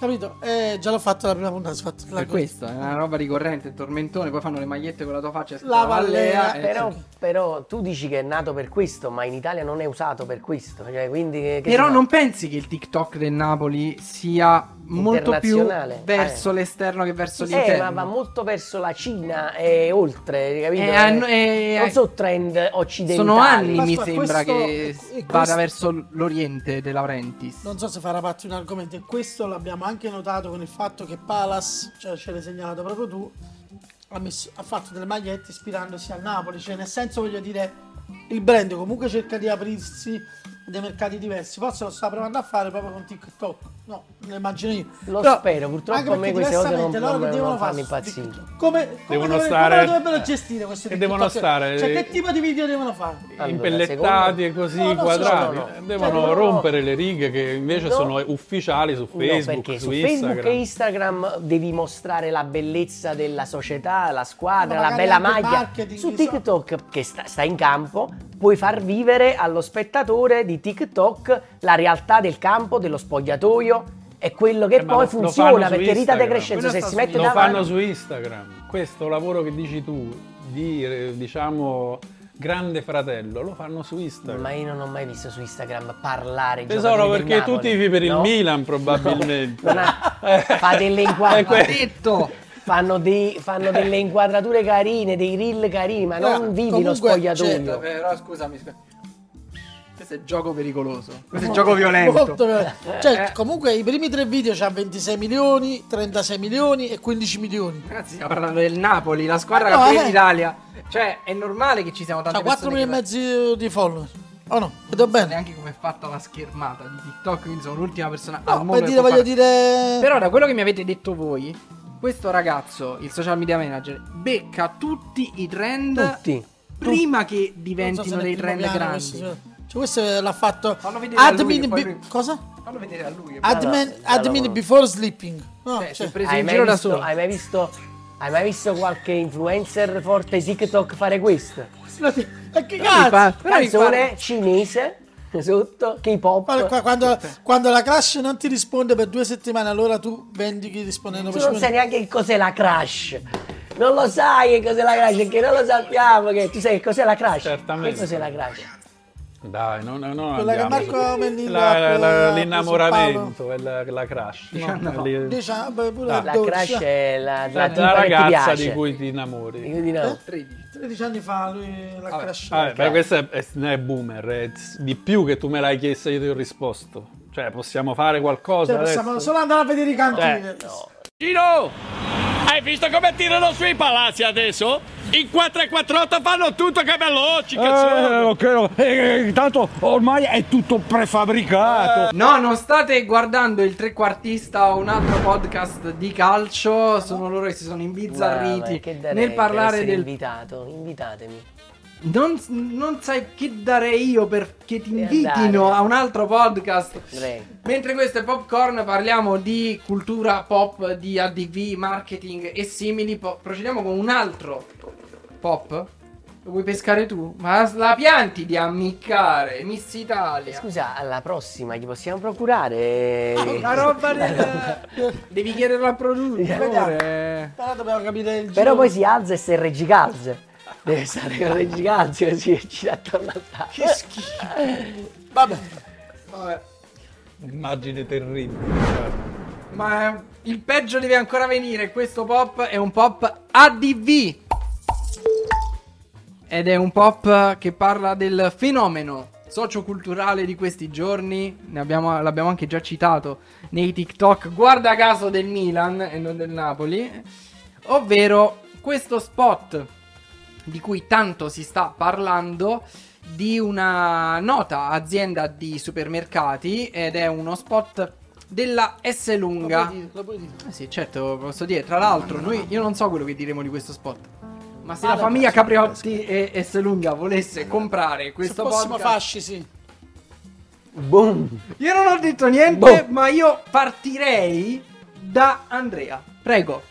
Capito? Eh, già l'ho fatto la prima puntata, fatto Per questo è una roba ricorrente, il tormentone. Poi fanno le magliette con la tua faccia. scritto La Vallea, e- Però, però tu dici che è nato per questo, ma in Italia non è usato per questo. Cioè, quindi che- che Però non pensi che il TikTok del Napoli sia molto più Internazionale? verso Eh. l'esterno che verso Eh, l'interno? ma va molto verso la Cina e oltre, capito? Eh, hanno- eh, non sono trend occidentali. Sono anni, Ma mi sembra, questo- che e vada questo- verso l'oriente De Laurentiis. Non so se farà parte di un argomento, e questo l'abbiamo anche notato con il fatto che Palas, cioè ce l'hai segnalato proprio tu, ha, messo- ha fatto delle magliette ispirandosi al Napoli, cioè nel senso voglio dire, il brand comunque cerca di aprirsi dei mercati diversi, forse lo sta provando a fare proprio con TikTok, no, lo immagino io. Lo Però, spero, purtroppo a me queste cose non- non- che non devono su impazzire. Come, come, Devono dove- stare- come dovrebbero eh, gestire questi e TikTok? devono stare- Cioè che tipo di video devono fare? Allora, impellettati e così No, quadrati. no, no. Eh, Devono Cioè, no. rompere le righe che invece No. sono ufficiali su No, Facebook, perché su, su Instagram. Facebook e Instagram devi mostrare la bellezza della società, la squadra, Ma la bella maglia. Su so- TikTok, che sta, sta in campo, puoi far vivere allo spettatore di TikTok la realtà del campo, dello spogliatoio e quello che Eh, poi lo- lo funziona. Perché Rita De. Crescenzo, se si mette Lo davanti, fanno su Instagram. Questo lavoro che dici tu di eh, diciamo grande fratello, lo fanno su Instagram. Ma io non ho mai visto su Instagram parlare Tesoro, giocatori del perché tu Napoli, tifi per il no? Milan <laughs> probabilmente. Non ha- Eh. fa delle <laughs> Eh, inquadrature. fanno, dei- fanno delle inquadrature carine, dei reel carini, ma non Allora, vivi lo spogliatoio. cioè, Però scusami, scusa. Questo è gioco pericoloso. Questo è gioco violento. Molto violento. Cioè, Eh. comunque i primi tre video c'ha 26 milioni, 36 milioni e 15 milioni. Ragazzi, stiamo parlando del Napoli, la squadra Ma no, campione eh. d'Italia. Cioè, è normale che ci siano tante C'ha 4 persone milioni e che mezzo di follower. Oh no, vedo non so bene. neanche come è fatta la schermata di TikTok, quindi sono l'ultima persona No, al mondo per che dire, voglio fare- dire... Però da quello che mi avete detto voi, questo ragazzo, il social media manager, becca tutti i trend Tutti. prima che so diventino nel dei trend grandi. Questo- Cioè, questo l'ha fatto Fallo vedere a lui, admin poi be- lui- cosa? Fallo vedere a lui. Admin, admin before sleeping. No, Cioè, si cioè, è preso Hai in mai, giro da visto, solo. hai mai visto hai mai visto qualche influencer forte TikTok fare questo? e che cazzo? Canzone cinese sotto K-pop. Quando, quando la crash non ti risponde per due settimane, allora tu vendichi rispondendo Tu per non sai neanche che cos'è la crash. Non lo sai che cos'è la crash, perché non lo sappiamo. Che... Tu sai che cos'è la crash? Certamente. Che cos'è la crash? Dai, non, non Quella che andiamo Marco su- Mennillo la- ha- la- la- preso L'innamoramento, è la, la crush. Diciamo- Lì- Diciamo, beh, pure La 12, crash è la, la, la, che ti ragazza piace. di cui ti innamori. Quindi no. 13. 13 anni fa lui l'ha Vabbè. crashato. Vabbè, beh, questo è, è- è boomer, è di più che tu me l'hai chiesto io ti ho risposto. Cioè, possiamo fare qualcosa Cioè, possiamo adesso? solo andare a vedere i cantini. Eh, Gino, hai visto come tirano sui palazzi adesso? In 448 fanno tutto che veloci, che sono. ok, eh, tanto ormai è tutto prefabbricato. No, non state guardando il trequartista o un altro podcast di calcio. Sono loro che si sono imbizzarriti darei nel parlare del. invitato, invitatemi. Non, non sai che darei io perché ti invitino a un altro podcast. Prego. Mentre questo è Popcorn, parliamo di cultura pop, di ADV, marketing e simili. Po- procediamo con un altro pop Lo vuoi pescare tu? Ma la pianti di ammiccare, Miss Italia. Scusa, alla prossima gli possiamo procurare. La roba <laughs> del... Devi chiederlo al produttore. Però dobbiamo capire il Però poi si alza e si regicalze. Deve stare con regicalze così gira attorno al tavolo. Che schifo. Vabbè. Vabbè. Immagine terribile. Ma il peggio deve ancora venire. Questo pop è un pop ADV. Ed è un pop che parla del fenomeno socioculturale di questi giorni. Abbiamo- l'abbiamo anche già citato nei TikTok, guarda caso del Milan e non del Napoli. Ovvero questo spot di cui tanto si sta parlando di una nota azienda di supermercati ed è uno spot della S lunga. puoi dire, lo puoi dire. Eh sì, certo, posso dire. Tra l'altro, noi, io non so quello che diremo di questo spot. Ma se Ah, la famiglia Capriotti e S lunga volesse comprare Se questo fossimo podcast, fasci, sì. Boom. io non ho detto niente, ma io partirei da Andrea. Prego,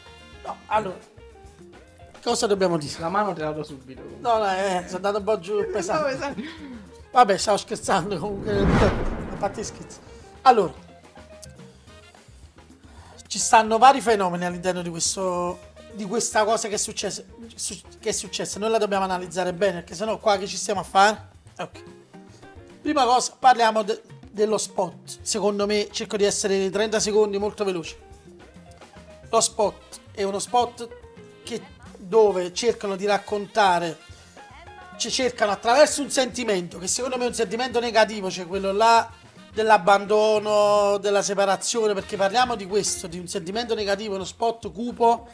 No, allora. Cosa dobbiamo dire? la mano te la do subito. No, no, eh, sono andato un po' giù <laughs> pesante. Dove sei? Vabbè, stavo scherzando comunque. A parte scherzi. Allora, ci stanno vari fenomeni all'interno di questo. Di questa cosa che è successa. su- Che è successa. Noi la dobbiamo analizzare bene, perché sennò qua che ci stiamo a fare. Ok. Prima cosa, parliamo de- dello spot. Secondo me, cerco di essere 30 secondi molto veloce. Lo spot è uno spot che, dove cercano di raccontare ci cercano attraverso un sentimento che secondo me è un sentimento negativo, cioè quello là dell'abbandono, della separazione, perché parliamo di questo, di un sentimento negativo, uno spot cupo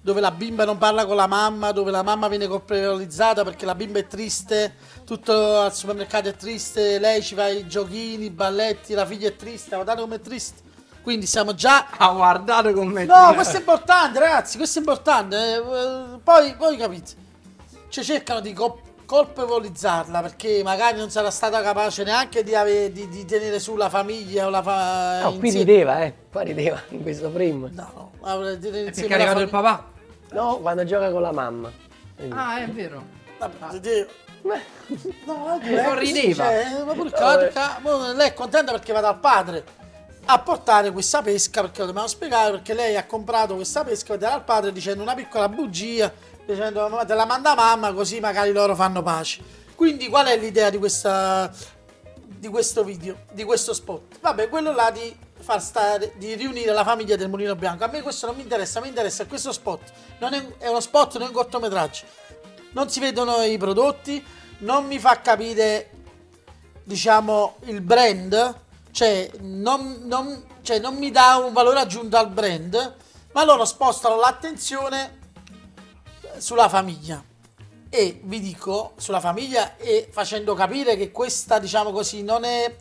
dove la bimba non parla con la mamma, dove la mamma viene colpevolizzata perché la bimba è triste, tutto al supermercato è triste, lei ci fa i giochini, i balletti, la figlia è triste, guardate come è triste. Quindi siamo già Ha guardato con me. No, questo è importante, ragazzi, questo è importante. Eh, eh, Poi, poi capite. Cioè, cercano di co- colpevolizzarla perché magari non sarà stata capace neanche di, ave- di- di tenere su la famiglia o la fa- No, qui insieme- rideva, eh. Qua rideva in questo frame. No, no, Perché è arrivato il papà. No, quando gioca con la mamma. Quindi- Ah, è vero. Vabbè. No, è Sorrideva. Cioè, ma pure mo lei è contenta perché va dal padre a portare questa pesca perché lo dobbiamo spiegare perché lei ha comprato questa pesca dal padre dicendo una piccola bugia dicendo "Mamma, te la manda mamma così magari loro fanno pace. Quindi qual è l'idea di questa di questo video di questo spot? Vabbè quello là di far stare di riunire la famiglia del mulino bianco. A me questo non mi interessa mi interessa questo spot non è, è uno spot non è un cortometraggio. Non si vedono i prodotti, non mi fa capire, diciamo, il brand, cioè non, non- cioè non mi dà un valore aggiunto al brand, ma loro spostano l'attenzione sulla famiglia. E vi dico, sulla famiglia e facendo capire che questa, diciamo così, non è,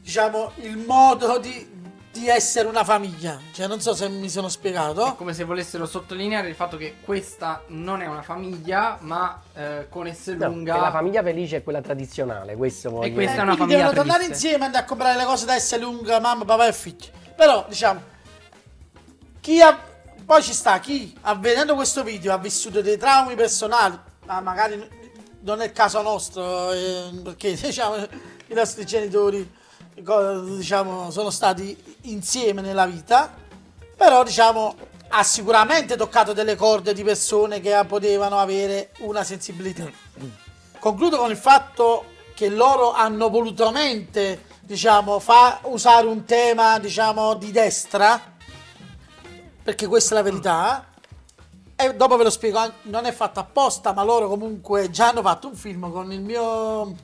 diciamo, il modo di, di essere una famiglia. Cioè, non so se mi sono spiegato. È come se volessero sottolineare il fatto che questa non è una famiglia, ma eh, con S No, lunga. che la famiglia felice è quella tradizionale, questo voglio questa dire. è una famiglia devono tornare insieme e andare a comprare le cose da S lunga, mamma, papà e figli. Però, diciamo, chi ha, poi ci sta chi, avvenendo questo video, ha vissuto dei traumi personali, ma magari non è il caso nostro, eh, perché <laughs> diciamo, i nostri genitori diciamo, sono stati insieme nella vita, però diciamo ha sicuramente toccato delle corde di persone che potevano avere una sensibilità. Concludo con il fatto che loro hanno volutamente, diciamo, fa usare un tema, diciamo, di destra, perché questa è la verità. E dopo ve lo spiego, non è fatto apposta, ma loro comunque già hanno fatto un film con il mio...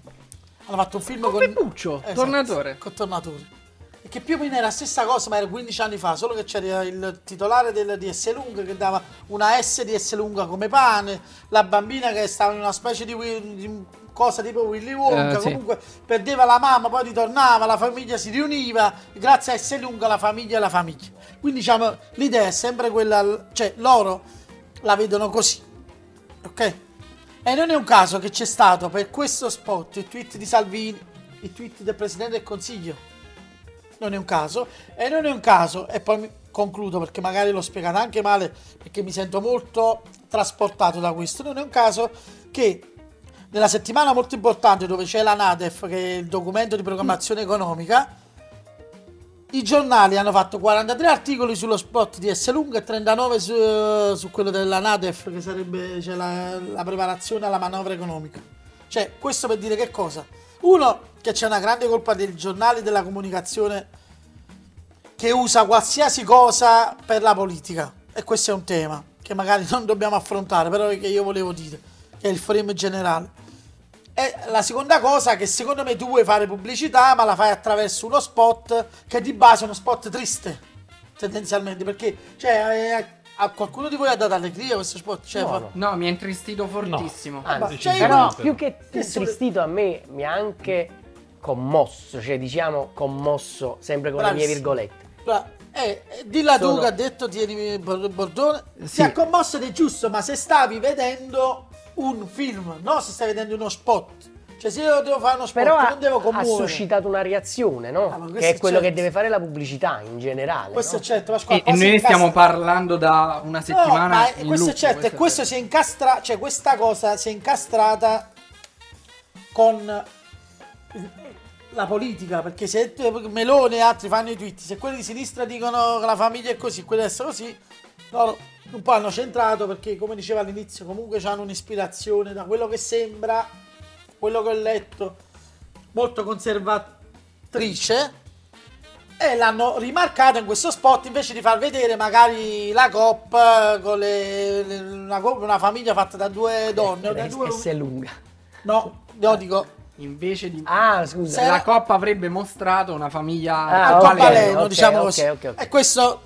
Hanno fatto un film con... Peppuccio, Tornatore. Con Tornatore. E che più o meno era la stessa cosa, ma era 15 anni fa, solo che c'era il titolare del, di S lunga che dava una S di S lunga come pane, la bambina che stava in una specie di, di cosa tipo Willy Wonka, Eh, sì. comunque perdeva la mamma, poi ritornava, la famiglia si riuniva, grazie a S lunga la famiglia è la famiglia. Quindi diciamo, l'idea è sempre quella, cioè loro la vedono così, ok? E non è un caso che c'è stato per questo spot il tweet di Salvini, il tweet del Presidente del Consiglio. Non è un caso. E non è un caso, e poi concludo perché magari l'ho spiegato anche male perché mi sento molto trasportato da questo. Non è un caso che nella settimana molto importante dove c'è la NADEF, che è il documento di programmazione economica, i giornali hanno fatto 43 articoli sullo spot di S lunga e 39 su, su quello della NADEF, che sarebbe cioè, la, la preparazione alla manovra economica. Cioè, questo per dire che cosa? Uno, che c'è una grande colpa dei giornali della comunicazione che usa qualsiasi cosa per la politica. E questo è un tema che magari non dobbiamo affrontare, però che io volevo dire, che è il frame generale. E la seconda cosa che secondo me tu vuoi fare pubblicità, ma la fai attraverso uno spot che di base è uno spot triste, tendenzialmente, perché cioè, eh, a qualcuno di voi ha dato allegria questo spot? Cioè, No, fa- no. No, mi è intristito fortissimo. Anzi, cioè, però io- più che che sono- tristito a me mi ha anche commosso, cioè diciamo commosso, sempre con le mie Bravissimo. virgolette. Bra- Eh, eh, dilla tu Sono- che ha detto Thierry Bor- Bordone. Sì. Si è commosso ed è giusto, ma se stavi vedendo un film, no se stai vedendo uno spot. Cioè se io devo fare uno spot, Però ha, non devo ha commuovere. suscitato una reazione, no? Ah, ma questo che è è quello che certo. deve fare la pubblicità in generale. Questo no? è certo, Pasquale, E, e noi stiamo incastra- parlando da una No, settimana. ma è- in questo è loop, certo, e è questo vero. si è incastra, cioè questa cosa si è incastrata con la politica, perché se Meloni e altri fanno i tweet, se quelli di sinistra dicono che la famiglia è così, quelli di destra così, loro un po' hanno centrato perché come diceva all'inizio comunque hanno un'ispirazione da quello che sembra, quello che ho letto, molto conservatrice e l'hanno rimarcato in questo spot invece di far vedere magari la coppa con le, le- una, una famiglia fatta da due donne o da Eh, due S è lunga. no, no dico Invece di. Ah, scusa. Se- la coppa avrebbe mostrato una famiglia. Ah, al ok, Coppaleno, ok, diciamo ok, così. ok, ok. E questo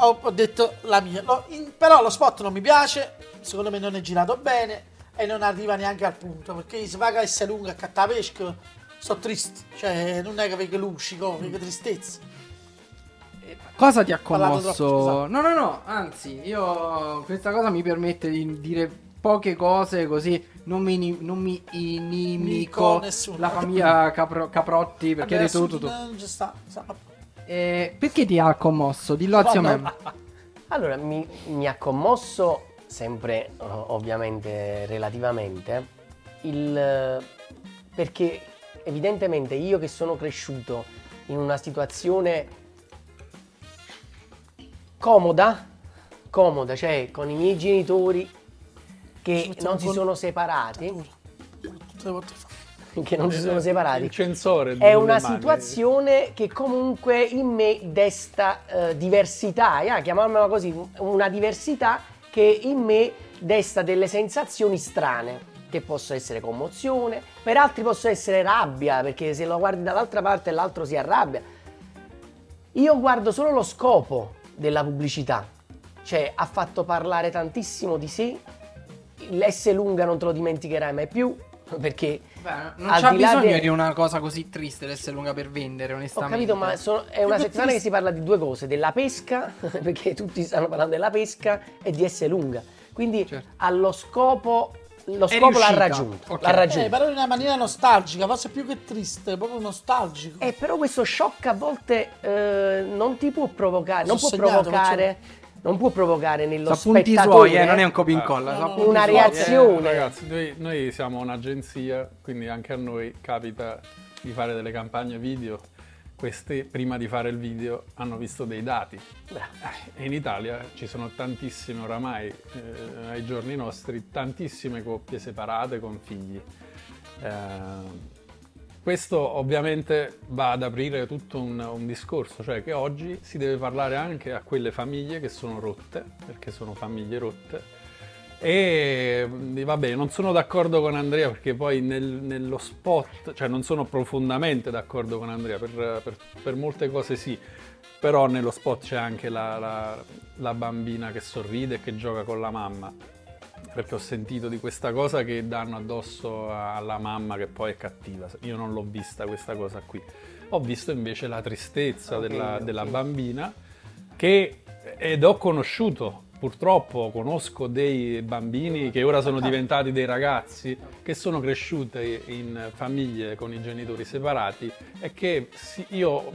ho, ho detto la mia. Lo- in- però lo spot non mi piace, secondo me non è girato bene e non arriva neanche al punto perché si va a essere lunga a cattare pesca. Sto triste, cioè non è che vedo luci, come, tristezza. Cosa ti ha commosso? no, no, no, anzi, io questa cosa mi permette di dire poche cose così non mi, non mi inimico nessuno. la famiglia Capro- Caprotti perché hai Vabbè, detto tutto tu. ci sta, sta- Eh, perché ti ha commosso? Dillo a zio Mem. <laughs> Allora, mi, mi ha commosso, sempre ovviamente relativamente, il, perché evidentemente io che sono cresciuto in una situazione comoda, comoda, cioè con i miei genitori che non si con- sono separati, tutte le volte fa. <laughs> che non si sono separati. Il censore È una situazione che comunque in me desta eh, diversità, eh, chiamiamola così, una diversità che in me desta delle sensazioni strane, che possono essere commozione, per altri possono essere rabbia, perché se lo guardi dall'altra parte l'altro si arrabbia. Io guardo solo lo scopo della pubblicità, cioè ha fatto parlare tantissimo di sé, l'S lunga non te lo dimenticherai mai più, <laughs> perché Beh, non di là bisogno de- di una cosa così triste l'essere lunga per vendere, Ho onestamente. capito, ma sono- è una settimana che si parla di due cose, della pesca, <laughs> perché tutti stanno parlando della pesca, e di S lunga. Quindi Certo. allo scopo, lo scopo l'ha raggiunto. Ok. L'ha raggiunto. Eh, però in una maniera nostalgica, forse più che triste, proprio nostalgico. Eh, però questo shock a volte eh, non ti può provocare, non può provocare, non può provocare nello punti spettatore suoi, eh, non è un copia e incolla. punti una suoi, reazione. Eh, ragazzi, noi, noi siamo un'agenzia, quindi anche a noi capita di fare delle campagne video. Queste, prima di fare il video, hanno visto dei dati. Bravo. Eh, in Italia ci sono tantissime oramai, eh, ai giorni nostri, tantissime coppie separate con figli. Eh, questo ovviamente va ad aprire tutto un, un discorso, cioè che oggi si deve parlare anche a quelle famiglie che sono rotte, perché sono famiglie rotte. E mh, vabbè, non sono d'accordo con Andrea perché poi nel- nello spot, cioè non sono profondamente d'accordo con Andrea, per, per- per molte cose sì, però nello spot c'è anche la, la- la bambina che sorride e che gioca con la mamma, perché ho sentito di questa cosa che danno addosso alla mamma che poi è cattiva. Io non l'ho vista questa cosa qui, ho visto invece la tristezza Ok, della, ok. della bambina che, ed ho conosciuto. Purtroppo conosco dei bambini che ora sono diventati dei ragazzi che sono cresciuti in famiglie con i genitori separati e che io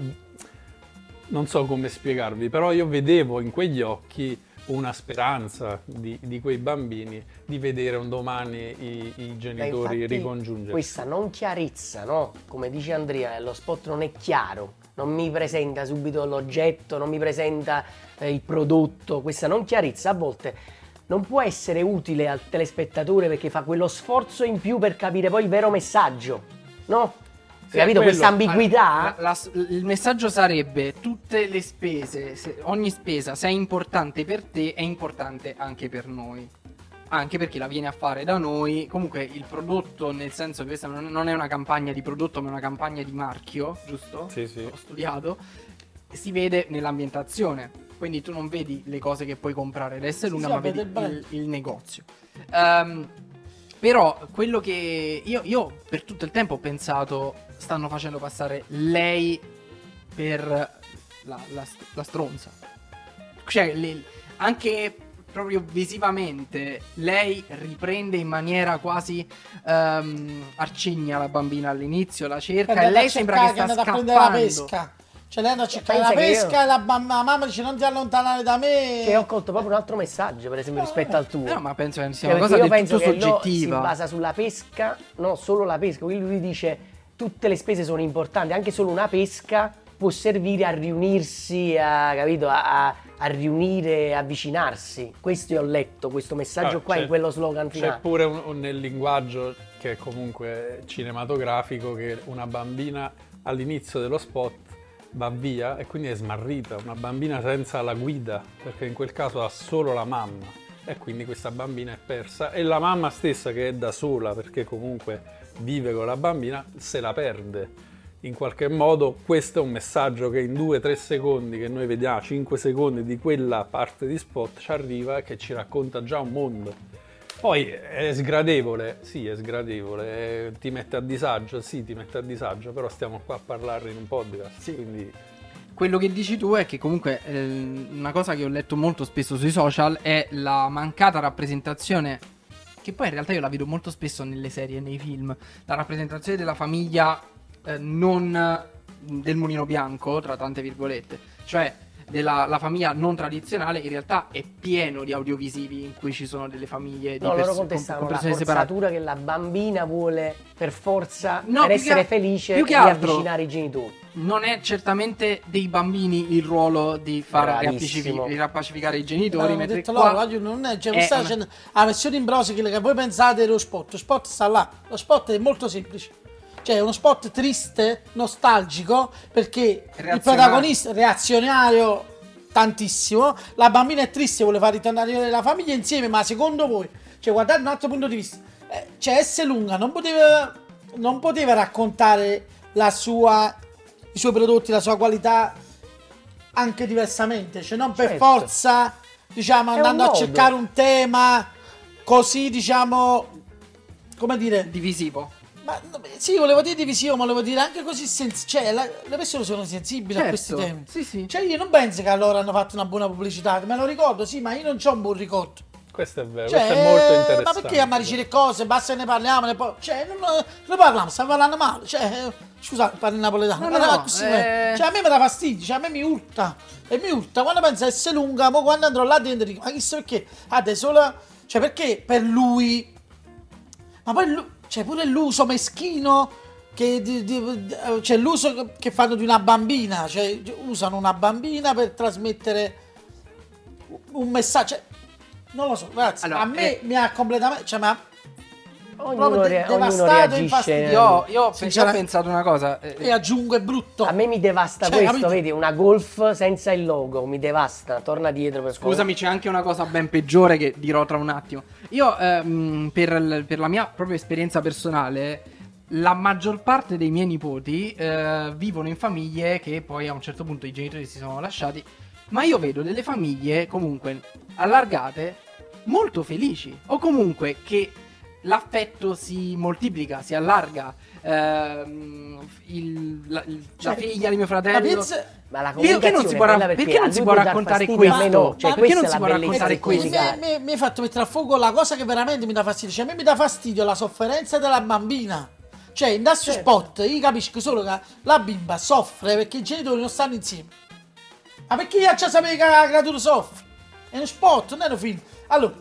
non so come spiegarvi, però io vedevo in quegli occhi una speranza di, di quei bambini di vedere un domani i, i genitori infatti ricongiungersi. Questa non chiarezza, no? Come dice Andrea, lo spot non è chiaro, non mi presenta subito l'oggetto, non mi presenta eh, il prodotto, questa non chiarezza a volte non può essere utile al telespettatore perché fa quello sforzo in più per capire poi il vero messaggio, no? Sì, Capito quello. questa ambiguità? La- la- il messaggio sarebbe tutte le spese, se- ogni spesa, se è importante per te, è importante anche per noi. Anche perché la viene a fare da noi. Comunque il prodotto, nel senso che questa non non è una campagna di prodotto, ma è una campagna di marchio, giusto? Sì, sì. Ho studiato. Si vede nell'ambientazione. Quindi tu non vedi le cose che puoi comprare da essere lunga, sì, ma vede vedi il il, negozio. Ehm, però quello che io, io per tutto il tempo ho pensato stanno facendo passare lei per la, la- la stronza. Cioè, le- anche proprio visivamente lei riprende in maniera quasi ehm, arcigna la bambina all'inizio, la cerca e lei sembra che sta è andata a prendere la scappando. pesca. Cioè lei è andata a cercare la pensa che io- pesca e la, bam- la mamma dice non ti allontanare da me. Che ho colto proprio un altro messaggio, per esempio, rispetto al tuo. Eh, ma penso che sia Cioè, una cosa io del penso tutto che lo- si soggettiva. basa sulla pesca, no, solo la pesca. Quindi lui dice tutte le spese sono importanti, anche solo una pesca può servire a riunirsi, a, capito, a, a- a riunire, avvicinarsi. Questo io ho letto, questo messaggio Ah, qua c'è- in quello slogan C'è finale. pure un- un- nel linguaggio che è comunque cinematografico che una bambina all'inizio dello spot va via e quindi è smarrita, una bambina senza la guida, perché in quel caso ha solo la mamma e quindi questa bambina è persa e la mamma stessa che è da sola perché comunque vive con la bambina se la perde. In qualche modo questo è un messaggio che in 2-3 secondi che noi vediamo, 5 secondi di quella parte di spot ci arriva e che ci racconta già un mondo. Poi è sgradevole, sì è sgradevole, eh, ti mette a disagio, sì ti mette a disagio, però stiamo qua a parlarne in un podcast, quindi Quello che dici tu è che comunque eh, una cosa che ho letto molto spesso sui social è la mancata rappresentazione, che poi in realtà io la vedo molto spesso nelle serie e nei film, la rappresentazione della famiglia eh, non eh, del mulino bianco, tra tante virgolette, cioè della la famiglia non tradizionale in realtà è pieno di audiovisivi in cui ci sono delle famiglie di No, loro perso- contestavano con la persone separate. forzatura che la bambina vuole per forza No, per essere che- felice più che di altro- avvicinare i genitori. Non è certamente dei bambini il ruolo di far riappacificare i genitori. mentre detto qua loro, non è, cioè, è sta una- la versione in brosi che voi pensate dello spot. Lo spot sta là. Lo spot è molto semplice. Cioè, è uno spot triste, nostalgico, perché il protagonista reazionario tantissimo. La bambina è triste, vuole far ritornare la famiglia insieme, ma secondo voi, cioè, guardate un altro punto di vista. Eh, cioè, S. Lunga non poteva, non poteva raccontare la sua, i suoi prodotti, la sua qualità anche diversamente, cioè non per Certo. forza, diciamo, È andando a cercare un tema così, diciamo, come dire, divisivo. ma sì, volevo dire divisivo, ma volevo dire anche così sensibile, cioè la- le persone sono sensibili a questi Certo, temi. Sì, sì. Cioè io non penso che allora hanno fatto una buona pubblicità, me lo ricordo, sì, ma io non ho un buon ricordo. Questo è vero, Cioè, questo è molto eh, interessante. Ma perché ammarici le cose? Basta che ne parliamo. Ne po- cioè, non, ne parliamo, stiamo parlando male. Cioè, scusate, parlo in napoletano. No, no, così, eh. Cioè, a me mi dà fastidio, cioè, a me mi urta. E mi urta quando pensa essere lunga, ma quando andrò là dentro dico, ma chissà perché? Adesso, la- cioè, perché per lui... Ma poi, lu- cioè, pure l'uso meschino che di- di- di- cioè l'uso che fanno di una bambina, cioè usano una bambina per trasmettere un messaggio. Non lo so, ragazzi, Allora, a me eh, mi ha completamente, cioè, mi ha Ognuno, proprio de- devastato reagisce. Io, io, ho pensato una cosa. eh, e aggiungo è brutto. A me mi devasta Cioè, questo, capito? vedi, una golf senza il logo, mi devasta. Torna dietro per favore. Scusami, c'è anche una cosa ben peggiore che dirò tra un attimo. Io, ehm, per, l- per la mia propria esperienza personale, la maggior parte dei miei nipoti eh, vivono in famiglie che poi a un certo punto i genitori si sono lasciati. Ma io vedo delle famiglie comunque allargate, molto felici. O comunque che l'affetto si moltiplica, si allarga. Ehm, il- la, il- la Cioè, figlia di mio La fratello. pizza... Ma la Perché non si può ra- bella perché non si può raccontare questo? no. Cioè, Ma perché non si la può raccontare questo? Mi, comunicare. mi, mi hai fatto mettere a fuoco la cosa che veramente mi dà fastidio. Cioè, a me mi dà fastidio la sofferenza della bambina. Cioè, in questo Certo. spot io capisco solo che la bimba soffre perché i genitori non stanno insieme. Ma perché io ci sapere che la creatura soffre? È uno spot, non è un film. Allora,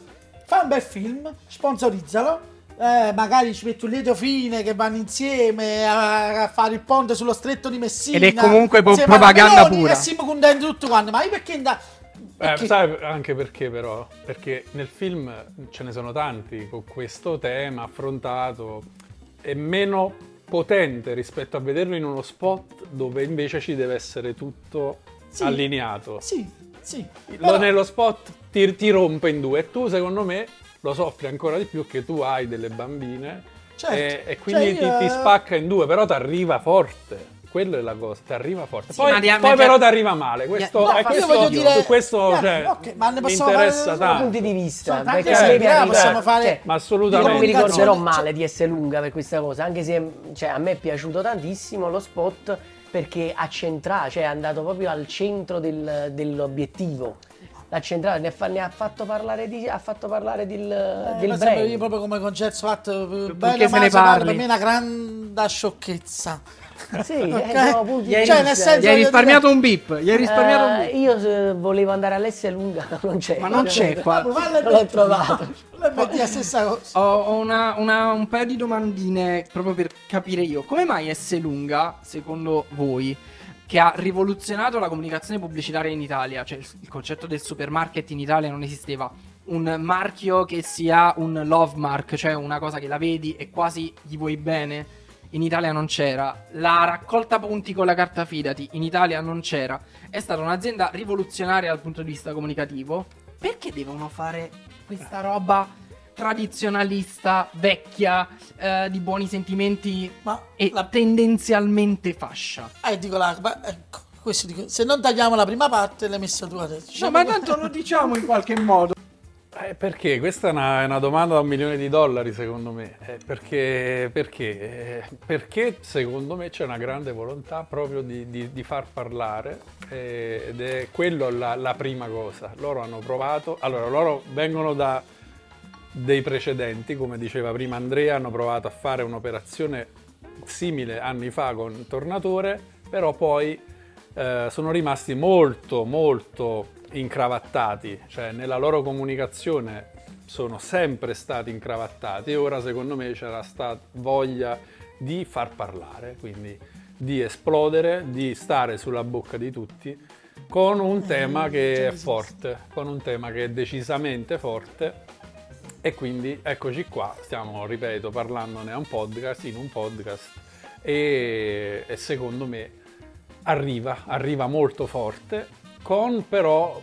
fa un bel film, sponsorizzalo. eh, magari ci metti un lieto fine che vanno insieme a, a fare il ponte sullo stretto di Messina. Ed è comunque po- propaganda Meloni, pura. E siamo contenti tutti quanti. Ma io perché andare? Eh, sai anche perché però? Perché nel film ce ne sono tanti con questo tema affrontato, è meno potente rispetto a vederlo in uno spot dove invece ci deve essere tutto Sì. allineato. Sì, sì. Lo- Però- nello spot ti, ti rompe in due e tu secondo me lo soffri ancora di più che tu hai delle bambine Certo. e, e quindi Cioè, io- ti, ti spacca in due, però ti arriva forte. Quello è la cosa, ti arriva forte. Sì, poi poi però ti arriva male. Questo, No, è io questo, voglio dire- questo Eh, cioè, ok, ma ne possiamo interessa fare- punti di vista tanti perché mi eh, possiamo fare- cioè, Ma io assolutamente. non mi ricorderò cioè- male di essere lunga per questa cosa anche se cioè, a me è piaciuto tantissimo lo spot perché ha centrato cioè è andato proprio al centro del- dell'obiettivo l'ha centrato ne ha, fa- ne ha fatto parlare di, ha fatto parlare del, Eh, del esempio, io brand proprio come concetto fatto eh, Perché bene se ne parli? per me è una grande sciocchezza. Sì, <laughs> Ok? eh, no, Gli hai, Cioè, senso- gli hai risparmiato un bip. Gli hai risparmiato un Eh, bip. io volevo andare all'S lunga <laughs> non c'è Ma non c'è qua. Ma l'ho trovato. La stessa cosa. Ho, una- una- un paio di domandine proprio per capire io. Come mai S lunga, secondo voi, che ha rivoluzionato la comunicazione pubblicitaria in Italia, cioè il, il concetto del supermarket in Italia non esisteva, un marchio che sia un love mark, cioè una cosa che la vedi e quasi gli vuoi bene, in Italia non c'era. La raccolta punti con la carta fidati, in Italia non c'era. È stata un'azienda rivoluzionaria dal punto di vista comunicativo. Perché devono fare questa roba tradizionalista, vecchia, eh, di buoni sentimenti Ma e la- tendenzialmente fascia? Eh, dico la, ma, ecco, questo dico, se non tagliamo la prima parte, l'hai messa tu adesso. No, ma tanto lo diciamo in qualche modo. Eh, perché? Questa è una, è una domanda da un milione di dollari, secondo me. Eh, perché, perché? Eh, perché secondo me c'è una grande volontà proprio di, di- di far parlare eh, ed è quello la, la prima cosa. Loro hanno provato, allora loro vengono da dei precedenti, come diceva prima Andrea, hanno provato a fare un'operazione simile anni fa con Tornatore, però poi eh, sono rimasti molto molto incravattati, cioè nella loro comunicazione sono sempre stati incravattati e ora secondo me c'era stata voglia di far parlare, quindi di esplodere, di stare sulla bocca di tutti con un tema che è forte, con un tema che è decisamente forte. E quindi eccoci qua, stiamo, ripeto, parlandone a un podcast, in un podcast e, e secondo me arriva, arriva molto forte con però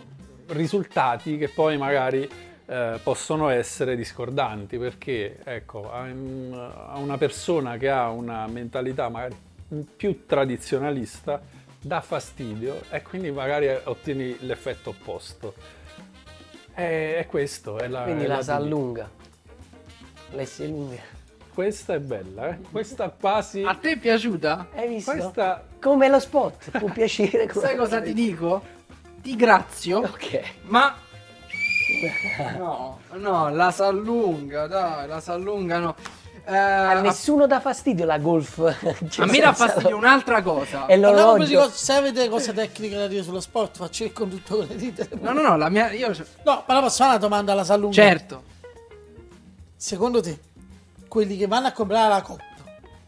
risultati che poi magari eh, possono essere discordanti perché ecco, a, un- a una persona che ha una mentalità magari più tradizionalista dà fastidio e quindi magari ottieni l'effetto opposto. E, è questo, è la, quindi è la la sa DD. lunga l'S lunga Questa è bella, eh? Questa quasi... A te è piaciuta? hai visto? Questa... come lo spot può piacere come- Sai cosa ti dico? Ti grazio, ok ma... No, no, la s'allunga, dai, la s'allunga, no. Eh, a a, nessuno dà fastidio la golf a me dà fastidio un'altra cosa. e di l'orologio cose- se avete cose tecniche da dire sullo sport, faccio il conduttore. Dite. No, no, no, la mia... Io... No, però posso fare una domanda alla Salunga. Certo. Secondo te, quelli che vanno a comprare la Coppa,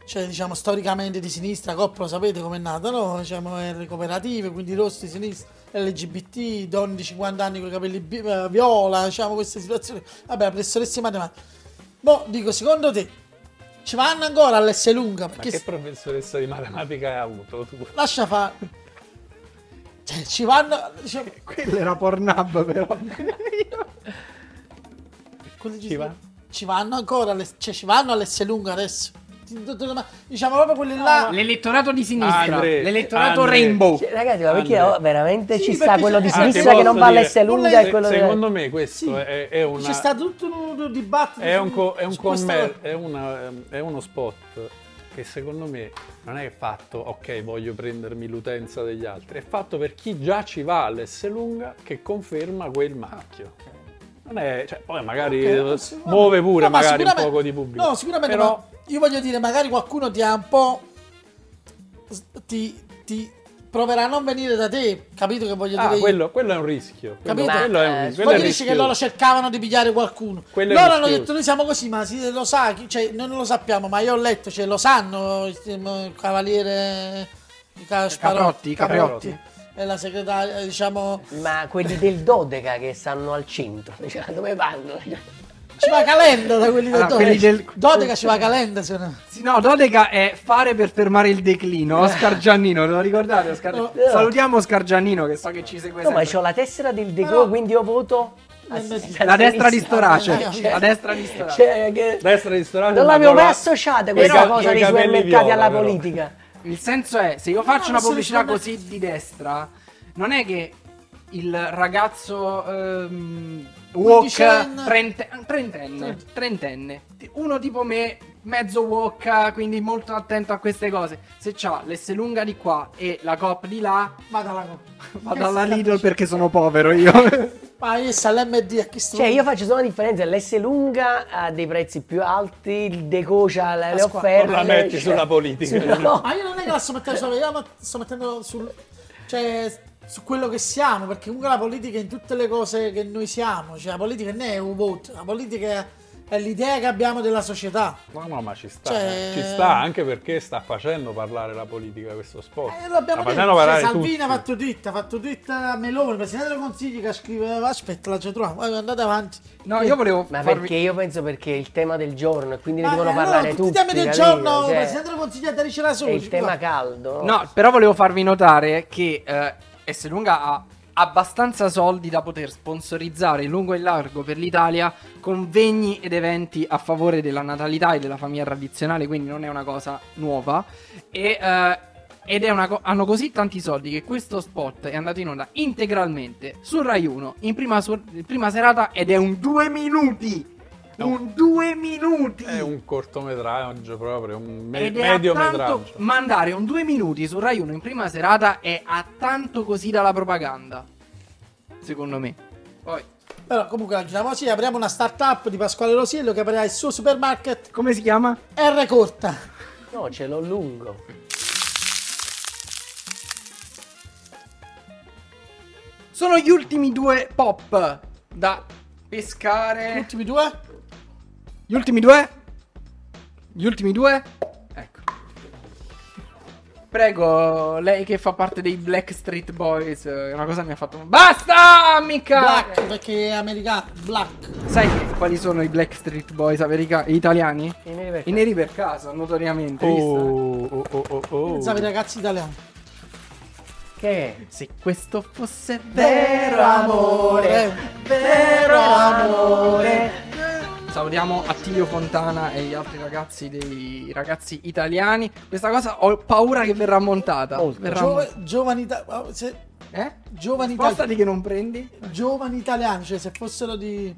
cioè diciamo storicamente di sinistra, Coppa lo sapete com'è nata, no? Diciamo le cooperative, quindi rossi sinistra, LGBT, donne di 50 anni con i capelli bi- eh, viola, diciamo queste situazioni. Vabbè, la professoressa di matematica. Boh, dico, secondo te, ci vanno ancora all'S lunga? Ma Perché che s- professoressa di matematica hai avuto tu? lascia fare. Cioè, ci vanno... Diciamo, <laughs> Quello era Pornhub però. Ci va? ci vanno ancora, alle- cioè ci vanno all'S lunga adesso. Diciamo proprio quelli là... L'elettorato di sinistra. Andre, L'elettorato Andre. rainbow. Cioè, ragazzi ma perché Andre. oh, veramente Sì, ci sta quello di Ah, sinistra che non va all'S lunga Se- e quello Secondo me questo Sì. è, è una... C'è stato tutto un, un dibattito. È un, co- è un commer- è, una- è uno spot che secondo me non è fatto, ok, voglio prendermi l'utenza degli altri, è fatto per chi già ci va all'S lunga che conferma quel marchio. Non è, cioè, poi magari Ok, sicuramente- muove pure No, ma magari un sicuramente- poco di pubblico. No, sicuramente. Però ma io voglio dire, magari qualcuno ti ha un po'. ti, ti proverà a non venire da te, capito che voglio Ah, dire quello, quello è un rischio. Quello, Capito? quello è un, eh, quello Poi è tu dici che loro cercavano di pigliare qualcuno. Quello loro hanno detto noi siamo così, ma si- lo sa, cioè, noi non lo sappiamo, ma io ho letto, cioè, lo sanno il, cavaliere Ca- Caprotti, Caprotti. e la segretaria, diciamo, Ma quelli del Dodeca che stanno al centro, <laughs> cioè, dove vanno? Ci va Calenda da quelli del Ah, quelli Dodeca. del- Dodeca ci va Calenda, se no. Sì, no, Dodeca è fare per fermare il declino. Oscar Giannino, lo ricordate? Oscar... No. Salutiamo Oscar Giannino che so che ci segue No, ma sempre. c'ho la tessera del Deco, Però- quindi io voto La destra di. Storace. Cioè, La destra di Storace. Cioè, che... Destra di strada. Non ma l'avevo mai associata questa cosa dei supermercati viola, alla però. politica. Il senso è, se io faccio No, una pubblicità così di destra, non è che il ragazzo ehm, Quindicenne. trente- trentenne, trentenne, uno tipo me, mezzo woke, quindi molto attento a queste cose. Se c'ha l'S lunga di qua e la cop di là, Vado alla <laughs> vado alla Lidl perché sono povero io. <laughs> Ma io sta l'MD a chi sto Cioè, io faccio solo la differenza: l'S lunga ha dei prezzi più alti, il Deco ha le, le offerte. Non la metti cioè, sulla politica. sì, <laughs> no. Ma io non è che la sto mettendo sopra, io la sto mettendo sul. cioè. Su quello che siamo, perché comunque la politica è in tutte le cose che noi siamo, cioè la politica non è un voto, la politica è l'idea che abbiamo della società. No, no, ma ci sta. Cioè- Ci sta anche perché sta facendo parlare la politica questo sport. Eh, l'abbiamo sta detto, facendo cioè, parlare Salvini tutti. ha fatto tweet, ha fatto tweet a Meloni, Presidente del Consiglio che scrive, aspetta la ci troviamo, Vai, andate avanti. No, io volevo Ma farvi- perché io penso perché è il tema del giorno e quindi ne Ma devono allora, parlare tutti tutti. i temi del capito? giorno, Cioè, Presidente del Consiglio la è Sole, il tema caldo. No, però volevo farvi notare che eh, S Lunga ha abbastanza soldi da poter sponsorizzare lungo e largo per l'Italia convegni ed eventi a favore della natalità e della famiglia tradizionale, quindi non è una cosa nuova. E, eh, ed co- hanno così tanti soldi che questo spot è andato in onda integralmente su Rai 1 in prima, su- prima serata ed è un due minuti. Un due minuti. È un cortometraggio proprio, un me- Ed mediometraggio. tanto mandare un due minuti su Rai 1 in prima serata è a tanto così dalla propaganda. Secondo me. Poi, Però comunque la giriamo così, apriamo una startup di Pasquale Rosiello che aprirà il suo supermarket come si chiama? R corta. No, ce l'ho lungo. Sono gli ultimi due pop da Gli pescare. ultimi due? Gli ultimi due? Gli ultimi due? Ecco. Prego, lei che fa parte dei Black Street Boys, eh, una cosa mi ha fatto... Basta, mica! Black, perché è americano, black. Sai quali sono i Black Street Boys americani, italiani? I neri per I neri per caso, notoriamente. Oh, oh, oh, oh, oh. Pensavo ai ragazzi italiani. Che è? Se questo fosse Vero amore, vero amore. Salutiamo Attilio Fontana e gli altri ragazzi dei ragazzi italiani. Questa cosa ho paura che verrà montata. Molto. Verrà Giove- giovani, ita- oh, se- Eh? giovani, Spostati italiani, che non prendi. giovani italiani, cioè se fossero di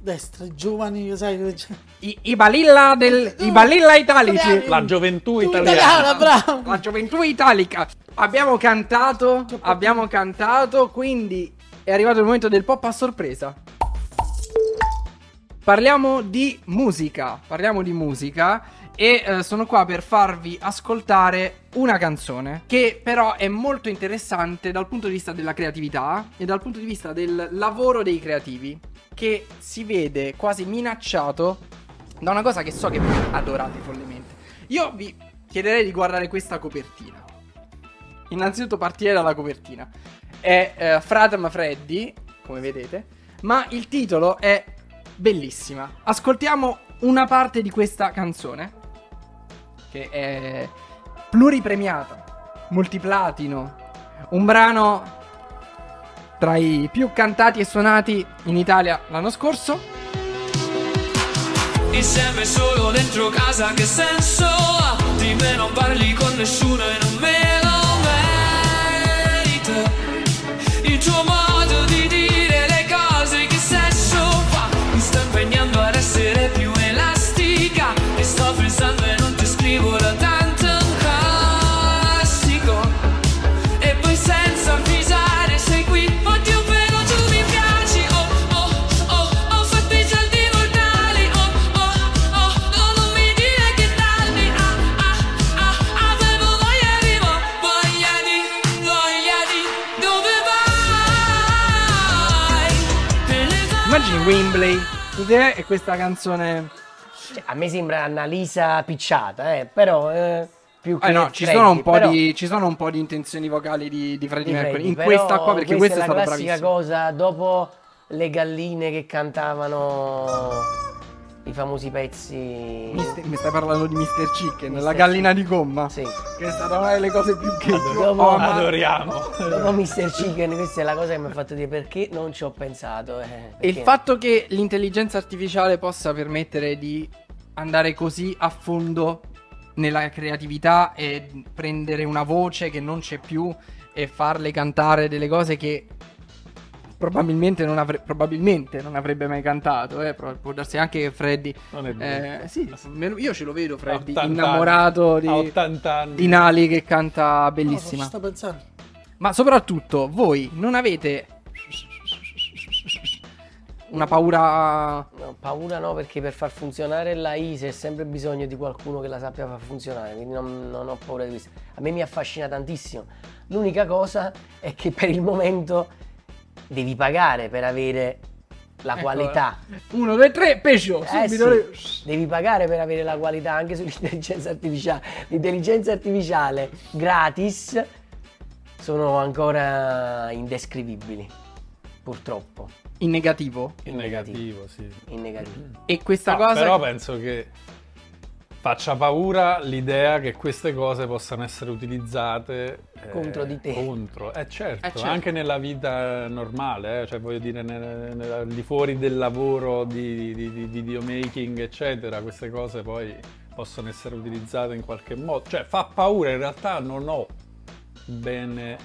destra, giovani, sai, cioè- I, i balilla del. I balilla italici. La gioventù italiana. italiana, bravo. La gioventù italica. Abbiamo cantato. Abbiamo cantato. Quindi è arrivato il momento del pop a sorpresa. Parliamo di musica. Parliamo di musica. E eh, sono qua per farvi ascoltare una canzone che però è molto interessante dal punto di vista della creatività e dal punto di vista del lavoro dei creativi che si vede quasi minacciato da una cosa che so che voi adorate follemente. Io vi chiederei di guardare questa copertina. Innanzitutto partire dalla copertina. È eh, Fratem Freddy, come vedete, ma il titolo è bellissima. Ascoltiamo una parte di questa canzone che è pluripremiata, multiplatino, un brano tra i più cantati e suonati in Italia l'anno scorso. Insieme solo dentro casa che senso ha? Di me non parli con nessuno e non me lo merito Il tuo modo questa canzone. Cioè, a me sembra Annalisa picciata, eh, però eh, più che Eh no, ci Freddy, sono, un po però- di, ci sono un po' di intenzioni vocali di, di Freddie di Mercury. Freddy, In questa qua, perché questa è la stata classica bravissima. cosa dopo le galline che cantavano i famosi pezzi. Mister- mi stai parlando di Mr. Chicken, la Mr. gallina di gomma? Sì. Che è stata una delle cose più che Dopo- amato. Adoriamo. Dopo Mr. Chicken, questa è la cosa che mi ha fatto dire perché non ci ho pensato. eh, E il fatto che l'intelligenza artificiale possa permettere di andare così a fondo nella creatività e prendere una voce che non c'è più e farle cantare delle cose che probabilmente non, avre- probabilmente non avrebbe mai cantato. Eh? Può darsi anche che Freddy. Non è vero. Eh, sì, me lo- io ce lo vedo Freddy 80 anni. innamorato di, A 80 anni. di Nali che canta No, bellissima. sto pensando. Ma soprattutto voi non avete una paura No, paura no, perché per far funzionare la I c'è sempre bisogno di qualcuno che la sappia far funzionare, quindi non, non ho paura di questo. A me mi affascina tantissimo. L'unica cosa è che per il momento devi pagare per avere la Ecco, qualità. Uno, due, tre, pescio. Eh subito sì, devi pagare per avere la qualità anche sull'intelligenza artificiale. L'intelligenza artificiale gratis sono ancora indescrivibili, purtroppo. in negativo. In negativo, sì. In negativo. E questa No, cosa. Però penso che faccia paura l'idea che queste cose possano essere utilizzate eh, Contro di te. Contro, eh certo, Eh, certo. anche nella vita normale, eh, cioè voglio dire, nel- nel- al di fuori del lavoro di, di- di- di videomaking, eccetera, queste cose poi possono essere utilizzate in qualche modo. Cioè fa paura, in realtà non ho bene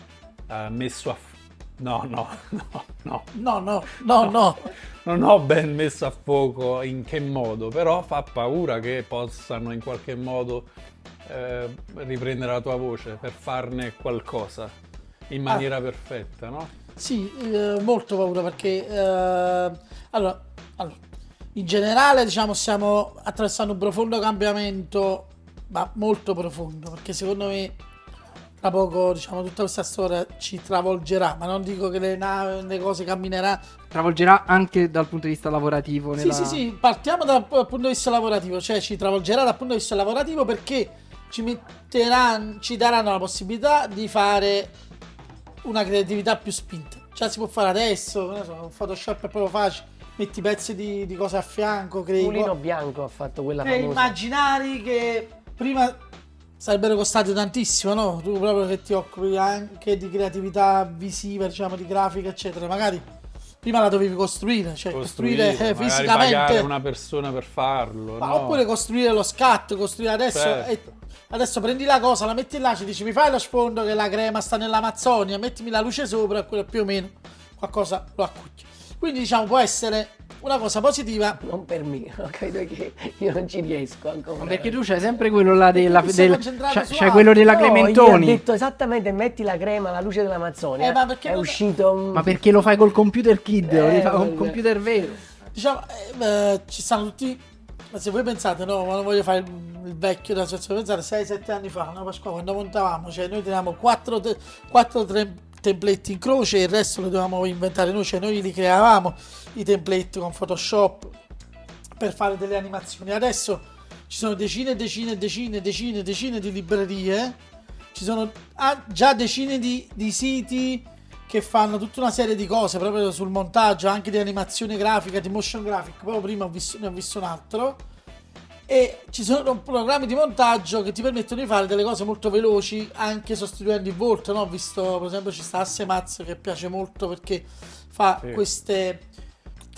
eh, messo a... f- No, no, no, no. No, no, no, no. Non ho ben messo a fuoco in che modo, però fa paura che possano in qualche modo eh, riprendere la tua voce per farne qualcosa in maniera perfetta, no? Sì, eh, molto paura perché eh, allora, allora, in generale diciamo stiamo attraversando un profondo cambiamento, ma molto profondo, perché secondo me tra poco diciamo tutta questa storia ci travolgerà, ma non dico che le, navi, le cose cammineranno. Travolgerà anche dal punto di vista lavorativo. Sì, nella- sì, sì, partiamo dal, dal punto di vista lavorativo, cioè ci travolgerà dal punto di vista lavorativo perché ci metteranno, ci daranno la possibilità di fare una creatività più spinta. Cioè si può fare adesso, so, Photoshop è proprio facile, metti pezzi di, di cose a fianco, crei Mulino co- Bianco ha fatto quella famosa. immaginari che prima sarebbero costati tantissimo, no? Tu proprio che ti occupi anche di creatività visiva, diciamo, di grafica, eccetera, magari prima la dovevi costruire, cioè costruire, Costruire, eh, fisicamente pagare una persona per farlo, ma no? oppure costruire lo scatto, costruire adesso. Certo. adesso prendi la cosa, la metti là, ci dici mi fai lo sfondo che la crema sta nell'Amazzonia, mettimi la luce sopra quello più o meno qualcosa lo accucchi. Quindi diciamo può essere una cosa positiva. Non per me, <laughs> ho capito che io non ci riesco ancora. Perché tu c'hai sempre quello là della. del- concentrato c'hai, c'hai quello della No, Clementoni. ha detto esattamente metti la crema alla luce dell'Amazzonia. Eh, ma perché è non- uscito un... Ma perché lo fai col computer kid? lo Eh, con vabbè. un computer vero. Diciamo, eh, eh, ci stanno tutti. Ma se voi pensate, no, ma non voglio fare il, vecchio da cioè, pensate 6-7 anni fa, no, Pasqua, quando montavamo, cioè noi teniamo 4, template in croce e il resto lo dovevamo inventare noi, cioè noi li creavamo i template con Photoshop per fare delle animazioni. Adesso ci sono decine e decine e decine e decine e decine di librerie, ci sono ah, già decine di, di siti che fanno tutta una serie di cose proprio sul montaggio, anche di animazione grafica, di motion graphic. Proprio prima ho visto, ne ho visto un altro. E ci sono programmi di montaggio che ti permettono di fare delle cose molto veloci, anche sostituendo il volto. No? Ho visto, per esempio, ci sta Assemaz che piace molto perché fa Sì. queste.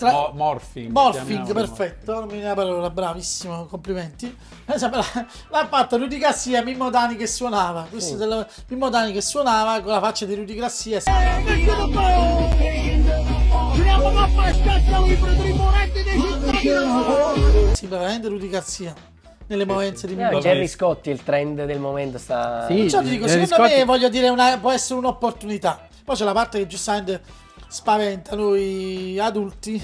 Mo- morphing, Morphing, perfetto, non mi viene la parola, bravissimo, complimenti. Esempio, <laughs> l'ha, fatto Rudy Garcia, Mimmo Dani che suonava. Questo del, Mimmo Dani che suonava con la faccia di Rudy Garcia. Sì, veramente Rudy Garcia. Nelle movenze di Eh, Mimmo Jerry Scotti, il trend del momento sta... Sì. Cioè, ti dico, Jerry secondo me Scotti- voglio dire una- può essere un'opportunità. Poi c'è la parte che giustamente spaventa noi adulti,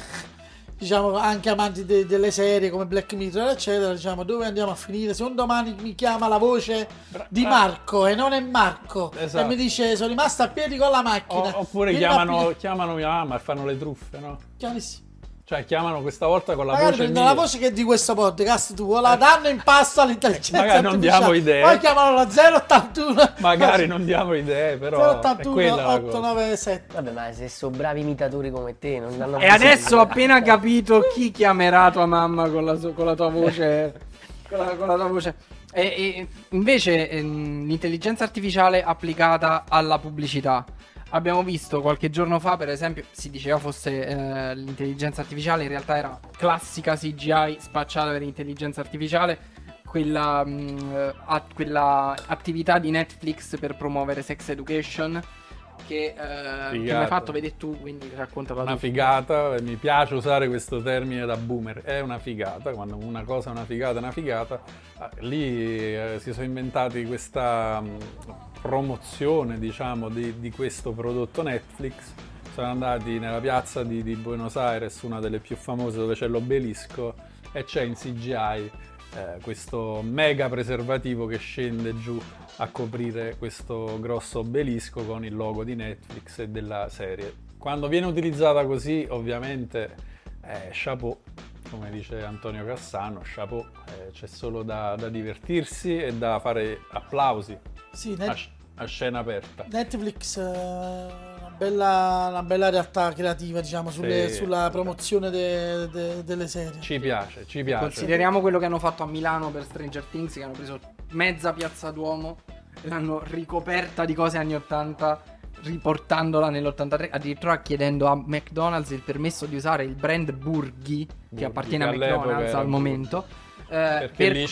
diciamo anche amanti de- delle serie come Black Mirror, eccetera. Diciamo dove andiamo a finire. Se un domani mi chiama la voce di Marco e non è Marco Esatto. e mi dice sono rimasto a piedi con la macchina. O- oppure chiamano, chiamano mia mamma e fanno le truffe, no? Chiarissimo. Cioè, chiamano questa volta con la Magari voce mia. la voce che è di questo podcast tu, la danno in pasto all'intelligenza Magari non diamo idee. Poi chiamano la 081. Magari non diamo idee, però è 081 quella la cosa. 897. Vabbè, ma se sono bravi imitatori come te, non danno E adesso ho appena capito chi chiamerà tua mamma con la, con la tua voce. <laughs> con, la, con la tua voce. E, e invece ehm, l'intelligenza artificiale applicata alla pubblicità. Abbiamo visto qualche giorno fa, per esempio, si diceva fosse eh, l'intelligenza artificiale, in realtà era classica CGI spacciata per intelligenza artificiale. Quella, mh, eh, a- quella attività di Netflix per promuovere sex education che, eh, che mi hai fatto vedere tu, quindi raccontala Una tu. figata, mi piace usare questo termine da boomer, è una figata, quando una cosa è una figata è una figata, Ah, lì eh, si sono inventati questa mh, promozione diciamo di, di questo prodotto Netflix, sono andati nella piazza di, di Buenos Aires, una delle più famose dove c'è l'obelisco e c'è in CGI eh, questo mega preservativo che scende giù a coprire questo grosso obelisco con il logo di Netflix e della serie. Quando viene utilizzata così, ovviamente, eh, chapeau, come dice Antonio Cassano, chapeau, eh, c'è solo da, da divertirsi e da fare applausi Sì, a, Net- sc- a scena aperta. Netflix è una bella, una bella realtà creativa, diciamo, sulle- Sì. sulla promozione de- de- delle serie. Ci piace, ci piace. Consideriamo quello che hanno fatto a Milano per Stranger Things, che hanno preso mezza piazza Duomo e l'hanno ricoperta di cose anni 80, riportandola nell'83, addirittura chiedendo a McDonald's il permesso di usare il brand Burghi, che appartiene a McDonald's al momento, eh, Perché per lì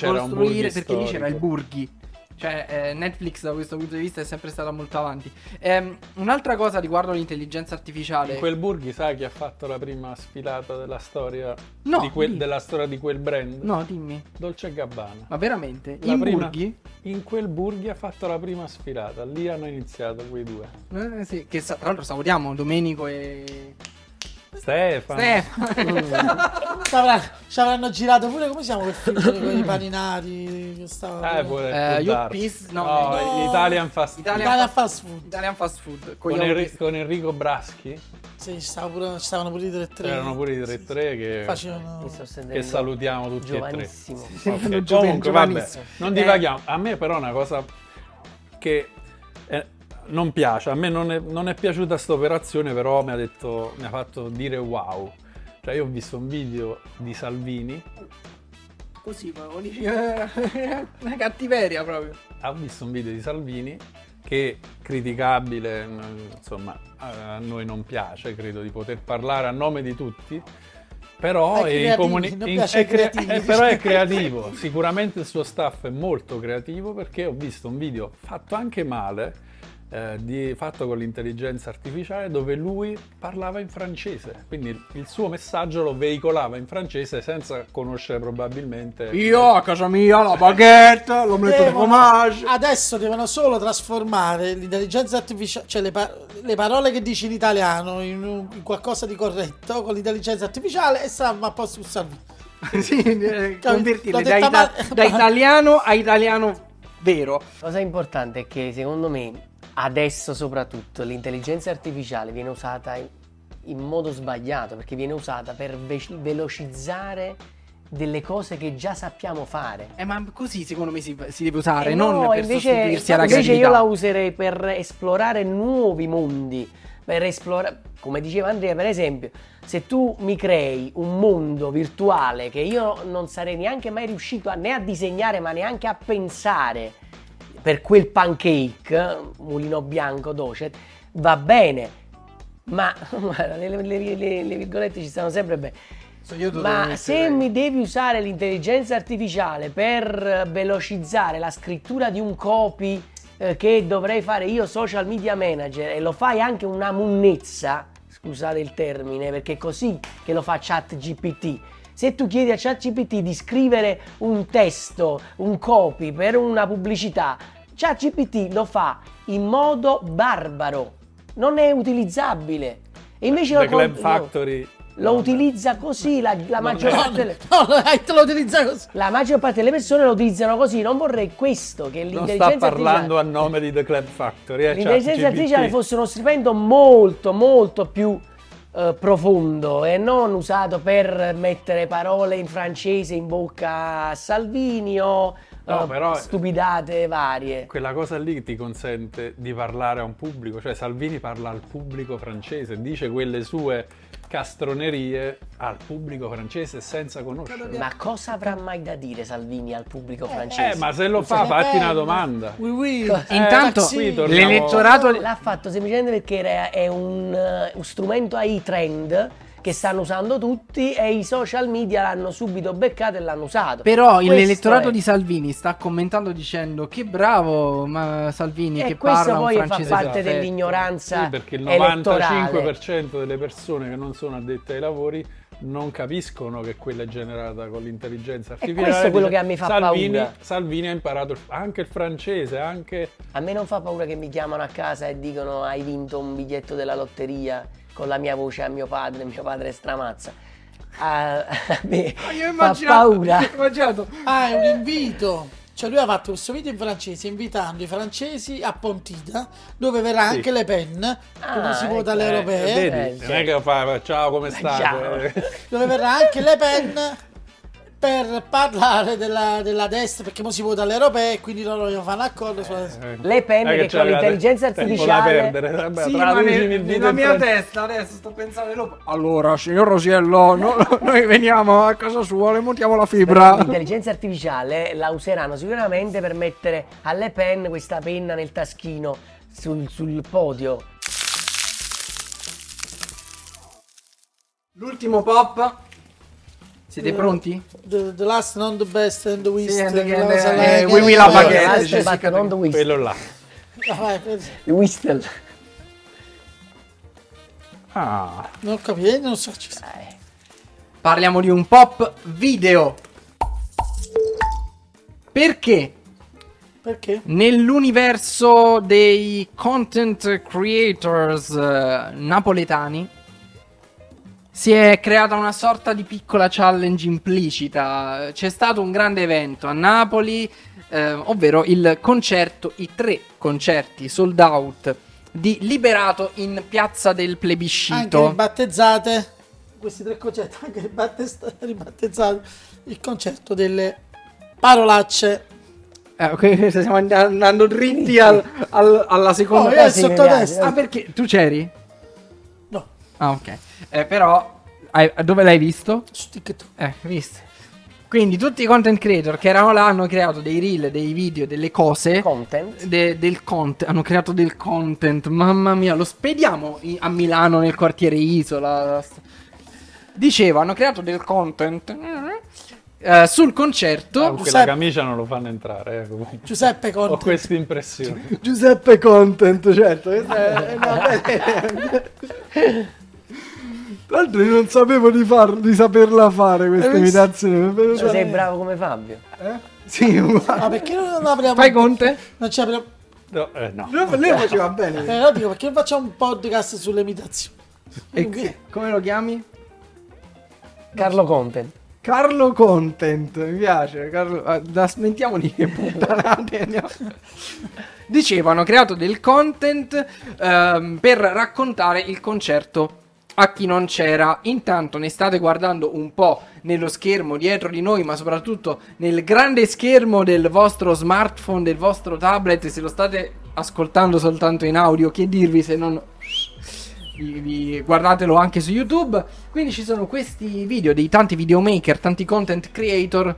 perché lì c'era il. Burghi. Cioè, eh, Netflix da questo punto di vista è sempre stata molto avanti. Ehm, un'altra cosa riguardo l'intelligenza artificiale. In quel Burghi sai chi ha fatto la prima sfilata della storia, No, di quel- della storia di quel brand? No, dimmi. Dolce Gabbana. Ma veramente? La In prima- Burghi? In quel Burghi ha fatto la prima sfilata, lì hanno iniziato quei due. Eh, sì, che tra l'altro salutiamo Domenico e Stefano. Stefano. Ci avranno, ci avranno girato pure come siamo per fingere con i paninari. Che stava Eh, pure, Eh, darsi. Peace, no, no. Italian Fast Italian, Italian fast, food. Italian fast food. Con, con, Enri- con Enrico Braschi. Sì, ci, stava pure- stavano pure i 3-3. C'erano pure i 3-3 che, Facevano. Che salutiamo tutti giovanissimo. e tre. Ok, giovani- Comunque, vabbè, non Eh. divaghiamo. A me però una cosa che eh, non piace, a me non è, non è piaciuta questa operazione, però mi ha, detto, mi ha fatto dire wow. Cioè io ho visto un video di Salvini, Così, eh, <laughs> una cattiveria proprio. ho visto un video di Salvini che criticabile, n- insomma, a noi non piace, credo di poter parlare a nome di tutti. Però Ai è, creativi, comuni- in- è crea- eh, però è creativo. Sicuramente il suo staff è molto creativo perché ho visto un video fatto anche male, eh, di- fatto con l'intelligenza artificiale, dove lui parlava in francese. Quindi il, il suo messaggio lo veicolava in francese senza conoscere probabilmente. Io a casa mia la baguette, l'omelette di Devono- fromage. adesso devono solo trasformare l'intelligenza artificiale, cioè le, pa- le parole che dici in italiano in, un- in qualcosa di corretto con l'intelligenza artificiale e stanno a posto su Salvini. <laughs> sì, eh, convertirle da, ita- da italiano a italiano vero. Cosa importante è che secondo me adesso soprattutto l'intelligenza artificiale viene usata in, in modo sbagliato perché viene usata per ve- velocizzare delle cose che già sappiamo fare. Eh, ma così secondo me si, si deve usare, Eh non no, per invece, sostituirsi alla invece creatività. io la userei per esplorare nuovi mondi, per esplorare, come diceva Andrea per esempio, se tu mi crei un mondo virtuale che io non sarei neanche mai riuscito a, né a disegnare ma neanche a pensare per quel pancake, mulino bianco, docet, va bene, ma <laughs> le, le- le- le- le virgolette ci stanno sempre bene. Ma se mi devi usare l'intelligenza artificiale per velocizzare la scrittura di un copy eh, che dovrei fare io social media manager e lo fai anche una munnezza, scusate il termine, perché è così che lo fa ChatGPT. Se tu chiedi a ChatGPT di scrivere un testo, un copy per una pubblicità, ChatGPT lo fa in modo barbaro, non è utilizzabile. E invece The lo, Club lo- Factory. lo utilizza così la, la maggior No, parte no, delle... no, no, lo utilizza così. La maggior parte delle persone lo utilizzano così, non vorrei questo, che Non l'intelligenza sta parlando artificiale, a nome di The Club Factory. Eh, l'intelligenza artificiale fosse uno stipendio molto, molto più eh, profondo e non usato per mettere parole in francese in bocca a Salvini o No, eh, però- stupidate varie. Quella cosa lì ti consente di parlare a un pubblico, cioè Salvini parla al pubblico francese, dice quelle sue castronerie al pubblico francese senza conoscerlo. Ma cosa avrà mai da dire Salvini al pubblico francese? Eh, ma se lo fa, fatti una domanda. Oui, oui. Intanto taxi. qui torniamo- l'elettorato L'ha fatto semplicemente perché era- è un, eh, un strumento AI trend che stanno usando tutti e i social media l'hanno subito beccato e l'hanno usato. Però Questo l'elettorato è. di Salvini sta commentando dicendo che bravo ma Salvini E che questo parla un poi fa francese parte perfetto. dell'ignoranza Sì, perché il elettorale. 95% delle persone che non sono addette ai lavori non capiscono che quella è generata con l'intelligenza artificiale. questo è quello che a me fa Salvini, paura. Salvini ha imparato anche il francese, anche... A me non fa paura che mi chiamano a casa e dicono hai vinto un biglietto della lotteria con la mia voce a mio padre, mio padre è stramazza. A, <laughs> a me Ah, Io ho fa paura. ho immaginato Ah, è un invito. Cioè lui ha fatto questo video in francese invitando i francesi a Pontida dove verrà Sì. anche Le Pen, come Ah, si vota ecco, alle Eh, europee, vedi, Eh, non è che fa ciao come <laughs> state? Ciao. dove verrà anche Le Pen per parlare della, della destra perché mo si vota alle europee e quindi loro non fanno accordo sulla destra. Le penne Eh, che con c'aveva l'intelligenza da artificiale perdere, vabbè, Sì, ma nel- nella mia testa adesso sto pensando dopo. Allora, signor Rosiello, no- <laughs> noi veniamo a casa sua, le montiamo la fibra. L'intelligenza artificiale la useranno sicuramente per mettere alle pen questa penna nel taschino sul, sul podio. L'ultimo pop. Siete pronti? The, the last non the best and the worst. Sì, and the- quella and the- cosa là, eh, we will have again. Last Jessica but non the whistle. Quello là. Ah. Il whistle. Ah, Non ho capito, non so. ci- Parliamo di un pop video. Perché Perché? nell'universo dei content creators eh, napoletani si è creata una sorta di piccola challenge implicita. C'è stato un grande evento a Napoli, eh, ovvero il concerto, i tre concerti sold out di Liberato in Piazza del Anche Plebiscito. ribattezzate questi tre concerti, <laughs> anche ribattez- ribattezzate il concerto delle parolacce. Eh, ok, <laughs> stiamo and- andando dritti al- al- alla seconda Oh, sì, sottotesta. Ah, perché tu c'eri? Ah, ok. Eh, però, hai- dove l'hai visto? su TikTok. Eh, visto. Quindi tutti i content creator che erano là hanno creato dei reel, dei video, delle cose. Content. de- del content. Hanno creato del content. Mamma mia, lo spediamo i- a Milano nel quartiere Isola. Dicevo, hanno creato del content. eh, sul concerto. comunque la Giuseppe- camicia non lo fanno entrare. Eh, comunque. Giuseppe Ho Conte. questa impressione. Giuseppe Content, certo. questa è una <laughs> bella- Tra l'altro io non sapevo di, far, di saperla fare questa imitazione. Tu sei bravo come Fabio. Sì, <laughs> Ma ma... perché non apriamo... Fai Conte? Non ci apriamo... No, eh, no. No, lei faceva <laughs> bene. Eh, no, dico, perché non facciamo un podcast sulle imitazioni? E che- come lo chiami? Carlo Content. Carlo Content, mi piace. Carlo, ah, da smentiamo di che puttanate <laughs> andiamo. Dicevo, hanno creato del content ehm, per raccontare il concerto a chi non c'era. Intanto ne state guardando un po' nello schermo dietro di noi, ma soprattutto nel grande schermo del vostro smartphone, del vostro tablet. Se lo state ascoltando soltanto in audio, che dirvi se non guardatelo anche su YouTube. Quindi ci sono questi video dei tanti videomaker, tanti content creator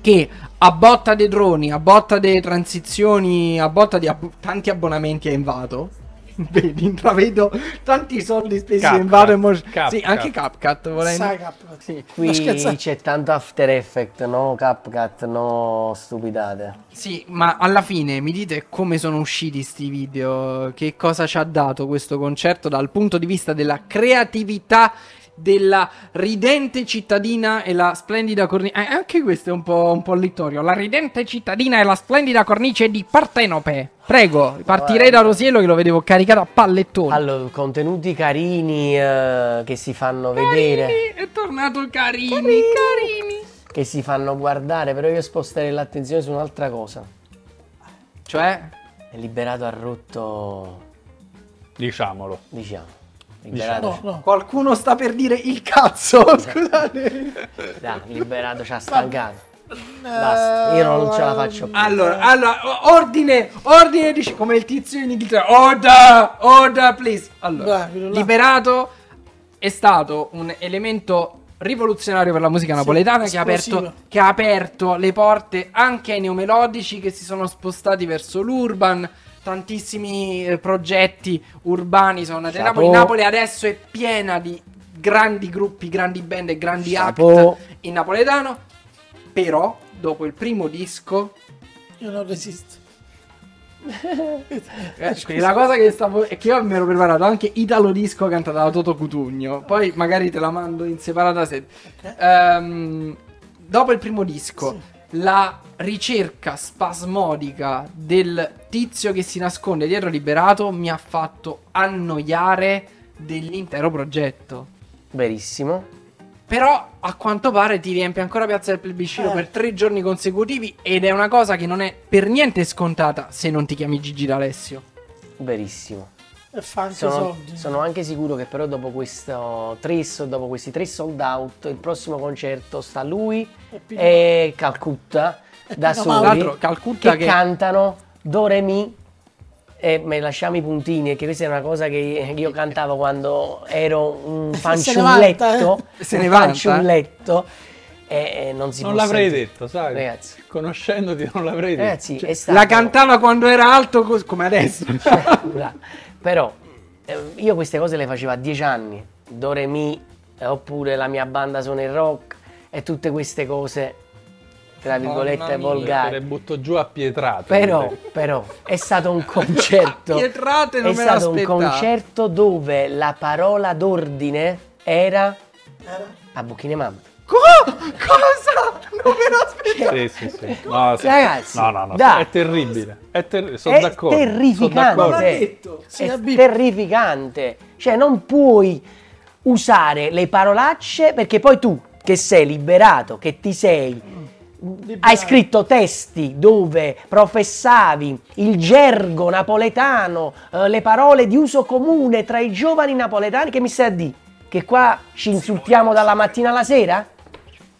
che a botta dei droni, a botta delle transizioni, a botta di ab- tanti abbonamenti a Envato. <laughs> Vedi, intravedo tanti soldi spesi a CapCut, Envato e mo- CapCut. Sì, anche CapCut volendo. Sai, cap- Sì. Qui c'è tanto After Effect, no CapCut, no stupidate. Sì, ma alla fine mi dite come sono usciti sti video, che cosa ci ha dato questo concerto dal punto di vista della creatività della ridente cittadina e la splendida cornice. Eh, anche questo è un po', un po' littorio. La ridente cittadina e la splendida cornice di Partenope. Prego, partirei da Rosiello che lo vedevo caricato a pallettoni. Allora, contenuti carini eh, che si fanno vedere, Carini, è tornato Carini, Carini. che si fanno guardare, però io sposterei l'attenzione su un'altra cosa. Cioè, È liberato ha rotto, Diciamolo. diciamo. Liberato, No, no. Qualcuno sta per dire il cazzo. Scusate. dai, liberato ci ha stancato. Basta, io non ce la faccio più. Allora, allora, ordine, ordine, dici come il tizio in Inghilterra. Order, order, please. Allora. Liberato è stato un elemento rivoluzionario per la musica napoletana che ha, aperto, che ha aperto le porte anche ai neomelodici che si sono spostati verso l'urban. Tantissimi eh, progetti urbani sono nati a. Napoli. Napoli adesso è piena di grandi gruppi, grandi band e grandi Chapeau. act in napoletano. Però, dopo il primo disco, Io non resisto. eh, la cosa che stavo è che io mi ero preparato anche Italo Disco cantata da Toto Cutugno. Poi magari te la mando in separata sede. Ehm, dopo il primo disco, la ricerca spasmodica del tizio che si nasconde dietro Liberato mi ha fatto annoiare dell'intero progetto. Verissimo. Però a quanto pare ti riempie ancora Piazza del Plebiscito Eh. per tre giorni consecutivi ed è una cosa che non è per niente scontata se non ti chiami Gigi D'Alessio. Verissimo. E fa anche Sono, soldi. sono anche sicuro che però dopo questo tre, dopo questi tre sold out, il prossimo concerto sta lui E e Calcutta da Pino soli Calcutta che, che, cantano Do Re Mi e me lasciamo i puntini che questa è una cosa che io cantavo quando ero un <laughs> Se ne fanciulletto Se ne vanta, eh. fanciulletto e, e non si Non l'avrei sentire. detto, sai? Ragazzi. Conoscendoti non l'avrei detto. Ragazzi, è stato la cantava quando era alto come adesso. Però eh, io queste cose le facevo a 10 anni, Do Re Mi, eh, oppure la mia banda suona il rock e tutte queste cose, tra virgolette, mia. Te le volgari. butto giù a pietrate. Però, però, è stato un concerto. <laughs> Pietrate non è me stato un concerto dove la parola d'ordine era Era? a Buchine Mamma. Co- cosa? Non me lo aspettavo. Sì, sì, sì. No, sì. Ragazzi, no, no, no, dai. è terribile. È ter- sono è d'accordo. sono terrificante. d'accordo. l'ha detto. Sì, è a bip. terrificante. Cioè, non puoi usare le parolacce perché poi tu, che sei liberato, che ti sei, hai scritto testi dove professavi il gergo napoletano, eh, le parole di uso comune tra i giovani napoletani, che mi stai a dire? Che qua ci insultiamo dalla mattina alla sera?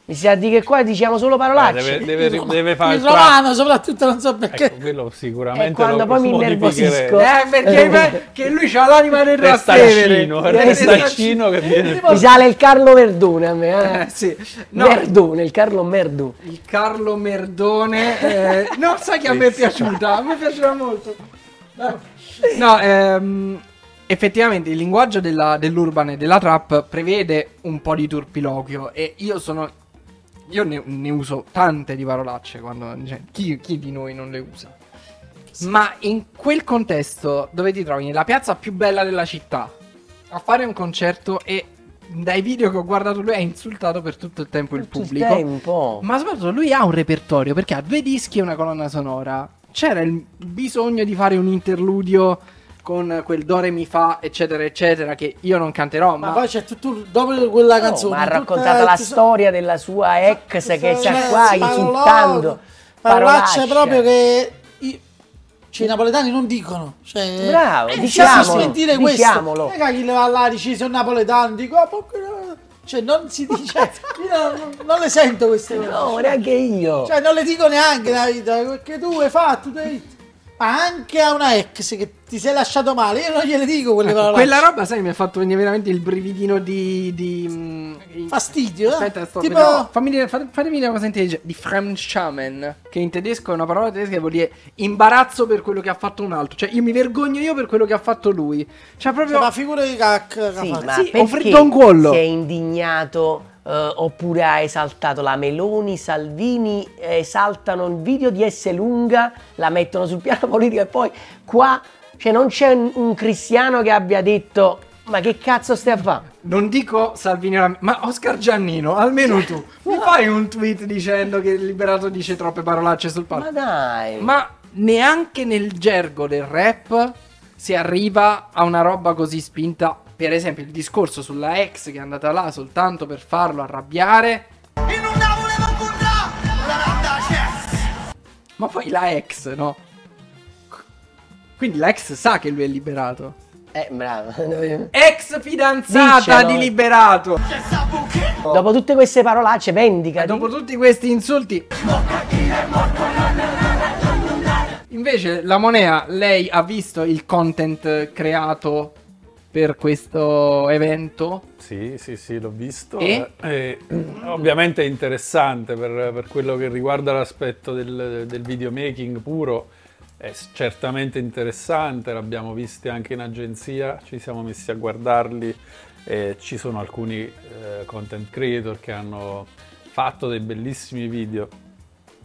Mi stai a dire che qua diciamo solo Eh, parolacce? deve, deve, <laughs> deve fare il il tra- romano soprattutto non so perché. Ecco, quello sicuramente E quando lo poi mi innervosisco. Eh, perché che lui c'ha l'anima del Restaccino, Trastevere. restaccino che viene Mi sale il Carlo Verdone a me, eh? Eh, sì. No, Verdone, il Carlo Merdu. il Carlo Merdone. eh, no, sai che a me è piaciuta. A me piaceva molto. No, ehm, effettivamente il linguaggio della- dell'urban e della trap prevede un po' di turpiloquio. E io sono. Io ne, ne uso tante di parolacce quando. cioè, chi, chi di noi non le usa? Ma in quel contesto dove ti trovi nella piazza più bella della città a fare un concerto e dai video che ho guardato lui ha insultato per tutto il tempo il Tutto il pubblico. tempo. Ma soprattutto lui ha un repertorio perché ha due dischi e una colonna sonora. C'era il bisogno di fare un interludio con quel do re mi fa, eccetera, eccetera, che io non canterò, Ma ma, poi c'è tutto dopo quella No, canzone. ma ha tutta- raccontato la storia della sua ex che Cioè, c'è qua parolacce, insultando. Parolacce proprio che i, cioè, i napoletani non dicono. Cioè, Bravo, eh, diciamolo, si sentire questo. E chi le va là dici sono napoletano, dico, ah, cioè non si dice, <laughs> io non, non le sento queste cose. No, neanche io. Cioè non le dico neanche nella vita, perché tu hai fatto, tu hai- ma anche a una ex che ti sei lasciato male, io non gliele dico quelle parole. quella roba, sai, mi ha fatto venire veramente il brividino di... di mm, fastidio, eh? Aspetta, sto tipo vedendo. Fammi dire, fate- fatemi dire una cosa intelligente. Di Fremdschamen, che in tedesco è una parola tedesca che vuol dire imbarazzo per quello che ha fatto un altro. Cioè, io mi vergogno io per quello che ha fatto lui. Cioè, proprio. ma figura di cacca. Sì, ma Sì, ho fritto un collo. si è indignato eh, oppure ha esaltato la Meloni, Salvini esaltano il video di S lunga, la mettono sul piano <laughs> politico e poi qua cioè non c'è un, un cristiano che abbia detto ma che cazzo stai a fare? Non dico Salvini, ma Oscar Giannino, almeno tu. Mi fai un tweet dicendo che il liberato dice troppe parolacce sul palco. Ma dai! Ma neanche nel gergo del rap si arriva a una roba così spinta. Per esempio, il discorso sulla ex che è andata là soltanto per farlo arrabbiare. Ma poi la ex, no? Quindi la ex sa che lui è liberato. Eh, bravo. <laughs> Ex fidanzata Diccelo. di Liberato. Dopo tutte queste parolacce, vendicati. Dopo tutti questi insulti. Invece la Monea, lei ha visto il content creato per questo evento? Sì, sì, sì, l'ho visto. E? Eh, ovviamente è interessante per, per quello che riguarda l'aspetto del, del videomaking puro. È certamente interessante, l'abbiamo visti anche in agenzia, ci siamo messi a guardarli e ci sono alcuni eh, content creator che hanno fatto dei bellissimi video.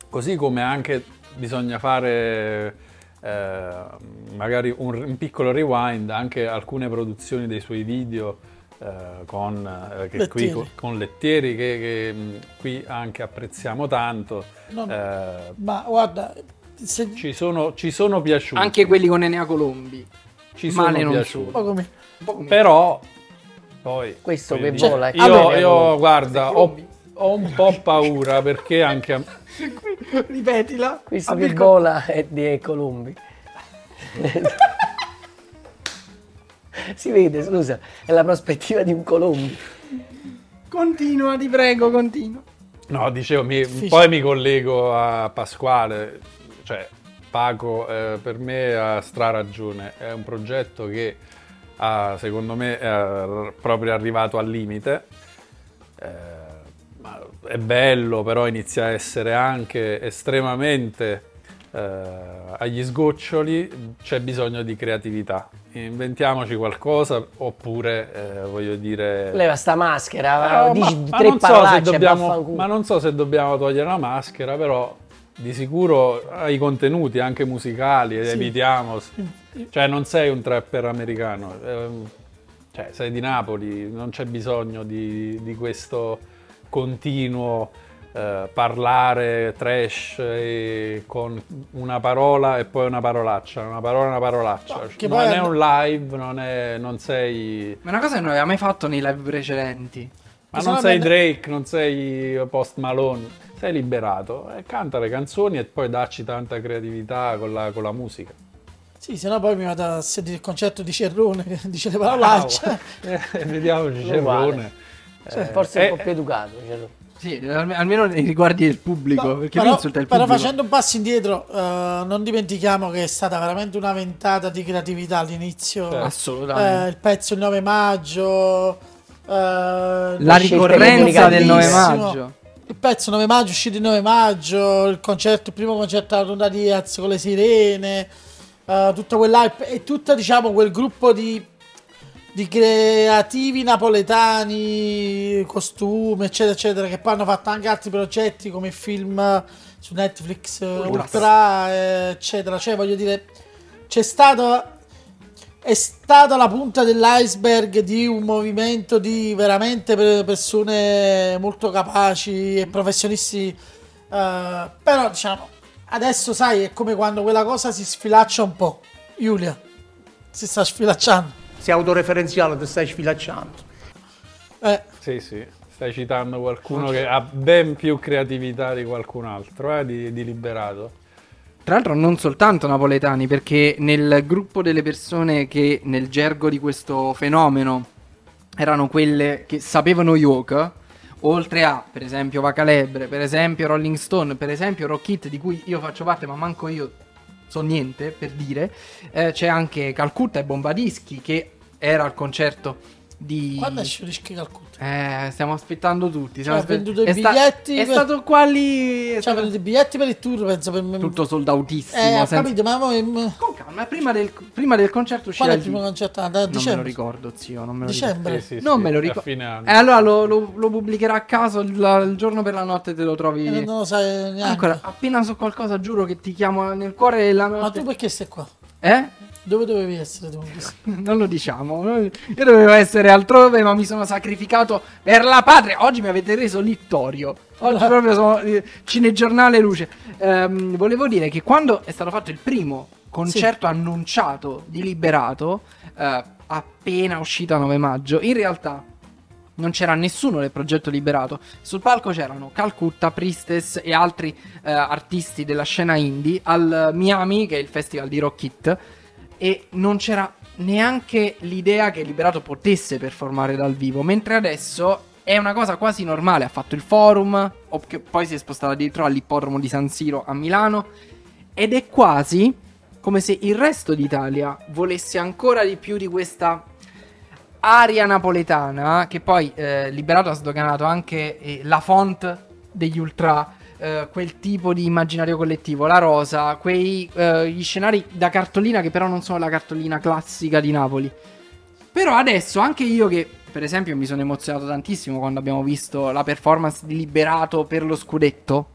Così come anche bisogna fare eh, magari un, un piccolo rewind anche alcune produzioni dei suoi video eh, con, eh, che qui, Lettieri. con, con lettieri che, che, mh, qui anche apprezziamo tanto. No, no. Eh, Ma guarda, se... ci, sono, ci sono piaciuti. Anche quelli con Enea Colombi. ci sono male non piaciuti. un po' come... Un po' come- Però poi Questo che vola è io, io, guarda ho, ho un po' paura perché anche a, Ripetila. Questo che vola è di Colombi. <laughs> si vede, scusa, è la prospettiva di un Colombi. Continua, ti prego, continua. No, dicevo, mi- poi mi collego a Pasquale, cioè Paco eh, per me ha stra ragione, è un progetto che ha, secondo me è proprio arrivato al limite, Eh, è bello però inizia a essere anche estremamente eh, agli sgoccioli, c'è bisogno di creatività, inventiamoci qualcosa oppure eh, voglio dire... Leva sta maschera, Eh, dici ma, ma tre non so se parolacce e dobbiamo, ma non so se dobbiamo togliere la maschera, però di sicuro hai contenuti anche musicali, evitiamo. Cioè non sei un trapper americano, ehm, cioè sei di Napoli, non c'è bisogno di, di questo continuo eh, parlare trash e con una parola e poi una parolaccia, una parola e una parolaccia. No, che non poi è un live, non, è, non sei... Ma è una cosa che non aveva mai fatto nei live precedenti. Ma non sei Drake, non sei Post Malone, sei liberato e canta le canzoni e poi dacci tanta creatività con la, con la musica. Sì, se no poi mi vado a sentire il concerto di Cerrone che <laughs> dice le parolacce. <laughs> Eh, vediamoci. Cerrone. Cioè, Forse è eh, un po' più educato. cioè, Sì, alme- almeno nei riguardi del pubblico. No, perché però, lui insulta il però pubblico. facendo un passo indietro, eh, non dimentichiamo che è stata veramente una ventata di creatività all'inizio. Certo. Assolutamente. Eh, il pezzo il 9 maggio. eh, La ricorrenza del 9 bellissimo. maggio. Il pezzo 9 maggio, uscito il 9 maggio, il concerto, il primo concerto alla Ronda Diaz con le sirene, tutto quell'hype e tutto diciamo quel gruppo di, di creativi napoletani, costumi, eccetera, eccetera, che poi hanno fatto anche altri progetti come film su Netflix, eh, Ultra, eccetera. Cioè, voglio dire, c'è stato è stata la punta dell'iceberg di un movimento di veramente per- persone molto capaci e professionisti. eh, però diciamo, adesso sai, è come quando quella cosa si sfilaccia un po'. Giulia, si sta sfilacciando. Sei autoreferenziale, ti stai sfilacciando. Eh, Sì, sì, stai citando qualcuno che ha ben più creatività di qualcun altro, eh, di, di liberato. Tra l'altro non soltanto napoletani, perché nel gruppo delle persone che nel gergo di questo fenomeno erano quelle che sapevano yoga, oltre a per esempio Vacalebre, per esempio Rolling Stone, per esempio Rock It di cui io faccio parte ma manco io so niente per dire, eh, c'è anche Calcutta e Bombadischi che era al concerto di... quando esce Rischi Calcutta? Eh, stiamo aspettando tutti. stiamo ha aspe- venduto i è sta- biglietti È per- stato qua lì... Cioè, stato- per i biglietti per il tour, penso per me. tutto soldautissimo. Eh, ho senza- capito, ma Con calma, prima del, prima del concerto qual uscirà è il primo concerto? Ah, Non me lo dicembre. ricordo, zio, non me lo Dicembre. Sì, sì, ricordo. Non sì, me lo ricordo. E allora lo, lo- lo pubblicherà a caso il, il giorno per la notte te lo trovi. Eh, non lo sai neanche. Ancora, appena so qualcosa, giuro che ti chiamo nel cuore della Ma notte. tu perché stai qua? Eh? Dove dovevi essere tu? <laughs> Non lo diciamo. Io dovevo essere altrove, ma mi sono sacrificato per la patria. Oggi mi avete reso littorio. Oggi proprio sono eh, cinegiornale luce. Ehm, volevo dire che quando è stato fatto il primo concerto annunciato di Liberato, eh, appena uscito a 9 maggio, in realtà non c'era nessuno del progetto Liberato. Sul palco c'erano Calcutta, Priestess e altri eh, artisti della scena indie al Miami, che è il festival di Rock It. E non c'era neanche l'idea che Liberato potesse performare dal vivo, mentre adesso è una cosa quasi normale, ha fatto il forum, poi si è spostato addirittura all'ippodromo di San Siro a Milano ed è quasi come se il resto d'Italia volesse ancora di più di questa aria napoletana che poi eh, Liberato ha sdoganato anche eh, la font degli ultra eh, quel tipo di immaginario collettivo la rosa quei eh, gli scenari da cartolina che però non sono la cartolina classica di Napoli però adesso anche io che per esempio mi sono emozionato tantissimo quando abbiamo visto la performance di Liberato per lo scudetto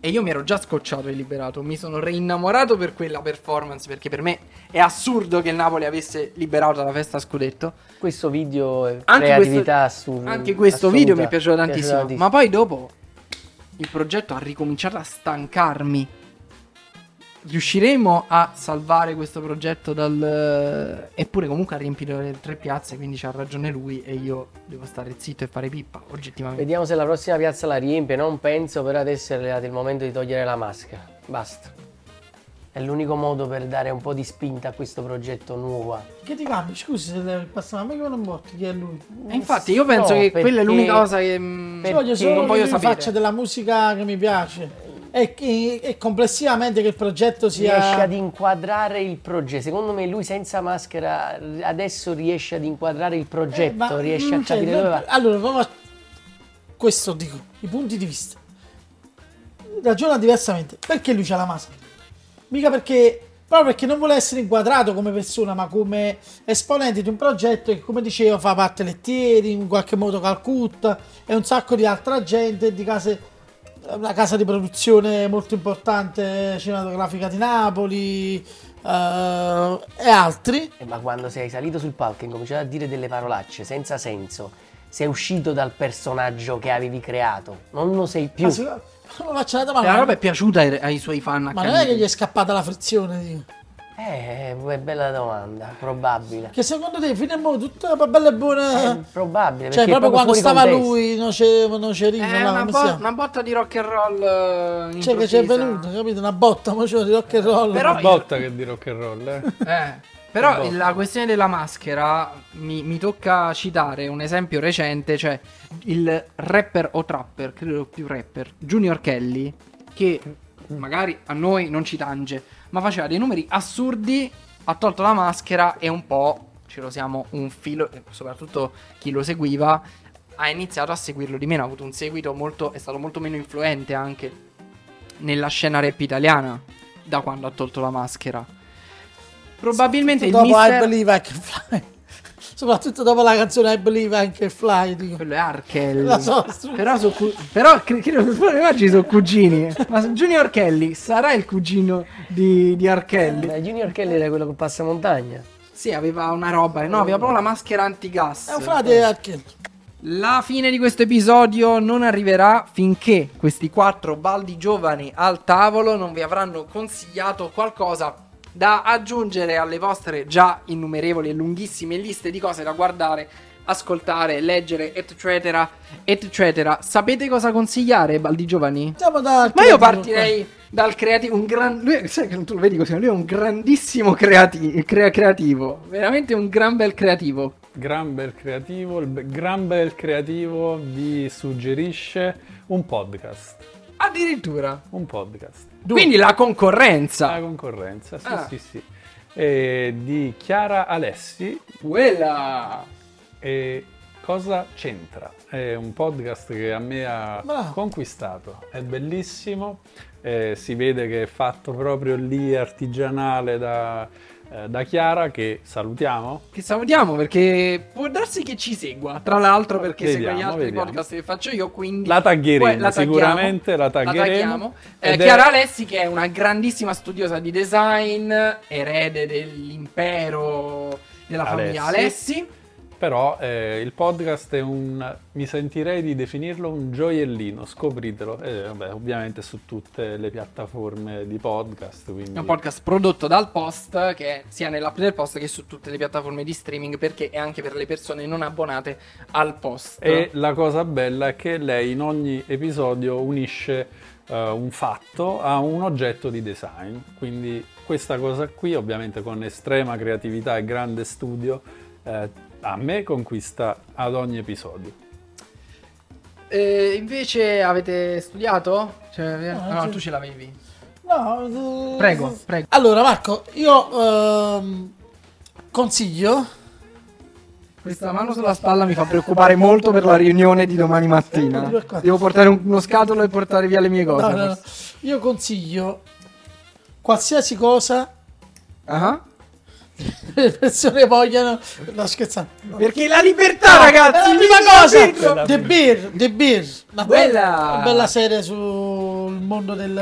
e io mi ero già scocciato di Liberato, mi sono reinnamorato per quella performance perché per me è assurdo che il Napoli avesse liberato dalla festa a scudetto. Questo video è Anche creatività questo, assurda. anche questo assoluta. video mi è piaciuto tantissimo, tantissimo. ma poi dopo il progetto ha ricominciato a stancarmi. Riusciremo a salvare questo progetto dal... Eppure comunque a riempire le tre piazze, quindi c'ha ragione lui e io devo stare zitto e fare pippa, oggettivamente. Vediamo se la prossima piazza la riempie. Non penso, però adesso è arrivato il momento di togliere la maschera. Basta. È l'unico modo per dare un po' di spinta a questo progetto nuovo. Che ti cambi? Scusi se passava a me che non botti, chi è lui? E infatti io penso No, che quella è perché- l'unica cosa che... mm, Ci voglio che solo non che voglio lui sapere. faccia della musica che mi piace. E, che- e complessivamente che il progetto sia... Riesce ad inquadrare il progetto. Secondo me lui senza maschera adesso riesce ad inquadrare il progetto, Eh, ma, riesce a mm, cioè, capire non- dove va. Allora, a- questo dico, i punti di vista. Ragiona diversamente. Perché lui c'ha la maschera? Mica perché... Proprio perché non vuole essere inquadrato come persona, ma come esponente di un progetto che, come dicevo, fa parte Lettieri, in qualche modo Calcutta e un sacco di altra gente, di case, una casa di produzione molto importante cinematografica di Napoli eh, e altri. Eh, Ma quando sei salito sul palco e incominciato a dire delle parolacce senza senso, sei uscito dal personaggio che avevi creato, non lo sei più. Ma si- non faccio la domanda. la roba è piaciuta ai, ai suoi fan Ma non è che gli è scappata la frizione, dico. Eh, è bella domanda, probabile. Che secondo te, fino a mo' tutta la bella e buona. È probabile. cioè, proprio quando stava contesto. lui, Noce- Nocerino, È là, una, bo- una botta di rock and roll eh, Cioè, che ci è improvvisa. venuto, capito? Una botta, mo c'è di rock and roll. Però- Una botta che di rock and roll, eh. <laughs> Eh, Però la questione della maschera mi, mi tocca citare un esempio recente, cioè il rapper o trapper, credo più rapper, Junior Kelly, che magari a noi non ci tange, ma faceva dei numeri assurdi, ha tolto la maschera e un po' ce lo siamo un filo, soprattutto chi lo seguiva ha iniziato a seguirlo di meno, ha avuto un seguito molto, è stato molto meno influente anche nella scena rap italiana da quando ha tolto la maschera. Probabilmente il dopo I mister... Believe I Can Fly. <laughs> Soprattutto dopo la canzone I Believe I Can Fly. Dico. Quello è Arkel. So, però so cu- però cre- credo che immagini sono cugini. Ma Junior Kelly sarà il cugino di, di Arkelli? Beh, Junior Kelly era quello con passamontagna. Sì, aveva una roba. No, aveva proprio la maschera antigas. È un frate Arkel. La fine di questo episodio non arriverà finché questi quattro baldi giovani al tavolo non vi avranno consigliato qualcosa da aggiungere alle vostre già innumerevoli e lunghissime liste di cose da guardare, ascoltare, leggere, eccetera, eccetera. Sapete cosa consigliare, baldi giovani? Andiamo dal Ma io partirei dal creativo, un gran... Lui, sai che tu lo vedi così, lui è un grandissimo creati- crea- creativo, veramente un gran bel creativo. Gran bel creativo, il be- gran bel creativo vi suggerisce un podcast. Addirittura. Un podcast. Quindi la concorrenza. La concorrenza, sì, Ah. sì, sì. Eh, di Chiara Alessi. Quella. E cosa c'entra? È un podcast che a me ha Bravo. conquistato. È bellissimo. eh, si vede che è fatto proprio lì artigianale da, da Chiara, che salutiamo. Che salutiamo perché può darsi che ci segua. Tra l'altro, perché segue gli Vediamo, altri vediamo. podcast che faccio io. Quindi La taggheremo, la sicuramente la taggheremo. tagghiamo. Eh, Ed è- Chiara Alessi, che è una grandissima studiosa di design, erede dell'impero della famiglia Alessi. Però eh, il podcast è un, mi sentirei di definirlo un gioiellino, scopritelo. E vabbè, ovviamente su tutte le piattaforme di podcast. Quindi... È un podcast prodotto dal Post, che sia nell'app del Post che su tutte le piattaforme di streaming, perché è anche per le persone non abbonate al Post. E la cosa bella è che lei in ogni episodio unisce eh, un fatto a un oggetto di design. Quindi questa cosa qui, ovviamente con estrema creatività e grande studio, eh, a me conquista ad ogni episodio. Eh, invece avete studiato? Cioè, No, no, tu ce l'avevi. No, eh, Prego, prego. Allora, Marco, io ehm, consiglio. Questa mano sulla spalla mi fa preoccupare molto per la riunione di domani mattina. Devo portare un- uno scatolo e portare via le mie cose. No, no, no. Io consiglio qualsiasi cosa Ah. Le persone vogliano. No, scherzando. No. Perché la libertà, No, ragazzi! è la prima cosa. The Bear, The Bear, una Bella. bella, serie sul mondo del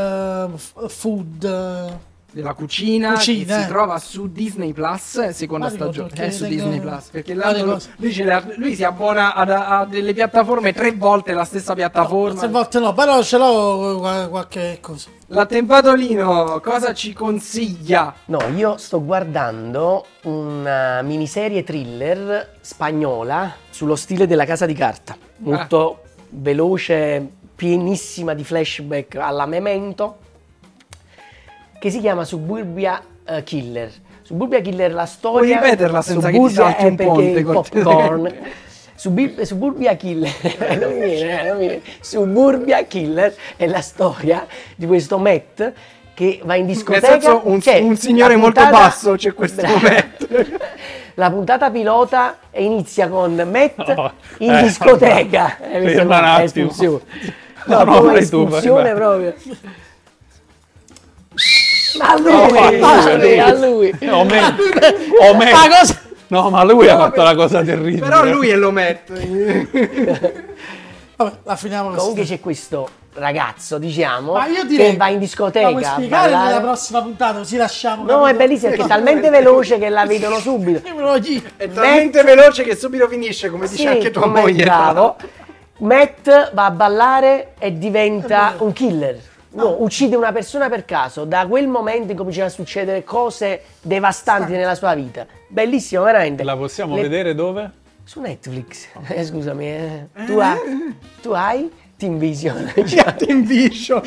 eh, food. Eh. Della cucina, Cucina, che si eh. trova su Disney Plus, seconda Ma ricordo stagione. È su tengo- Disney Plus. Perché cose. lui, ce l'ha- lui si abbona ad- a, delle piattaforme tre volte la stessa piattaforma. Se volte no, però ce l'ho qua- qualche cosa. L'attempatolino cosa ci consiglia? No, io sto guardando una miniserie thriller spagnola sullo stile della casa di carta. Molto veloce, pienissima di flashback alla Memento, che si chiama Suburbia eh, Killer. Suburbia Killer, la storia... Puoi ripeterla senza che ti salti un ponte, popcorn. Subi- Suburbia Killer, <laughs> non viene, eh, non viene. Suburbia Killer è la storia di questo Matt che va in discoteca. senso, un- un signore la molto puntata- basso, c'è <laughs> questo Bravo. Matt. <laughs> La puntata pilota inizia con Matt No, in eh, discoteca. vabbè. Eh, Ferma un attimo. No, No, no, proprio vai tu, a lui, No, a lui, a lui. lui. O me, <laughs> o me. Ah, cosa? No, ma lui ha fatto la cosa terribile. Però lui è lo metto. <laughs> Vabbè, la finiamo così. Comunque c'è questo ragazzo, diciamo, Ma io direi che va in discoteca La vuoi a spiegare ballare. nella prossima puntata così lasciamo. No, è capito? bellissimo, perché è talmente <laughs> veloce che la vedono subito. È talmente veloce che subito finisce, come dice Sì, anche tua moglie. bravo. Matt va a ballare e diventa un killer. No, uccide una persona per caso. Da quel momento incominciano a succedere cose devastanti nella sua vita. Bellissimo, veramente. La possiamo Le- vedere dove? Su Netflix. Eh, scusami, eh. Tu, hai, tu hai Team Vision. <laughs> Cioè, Team Vision.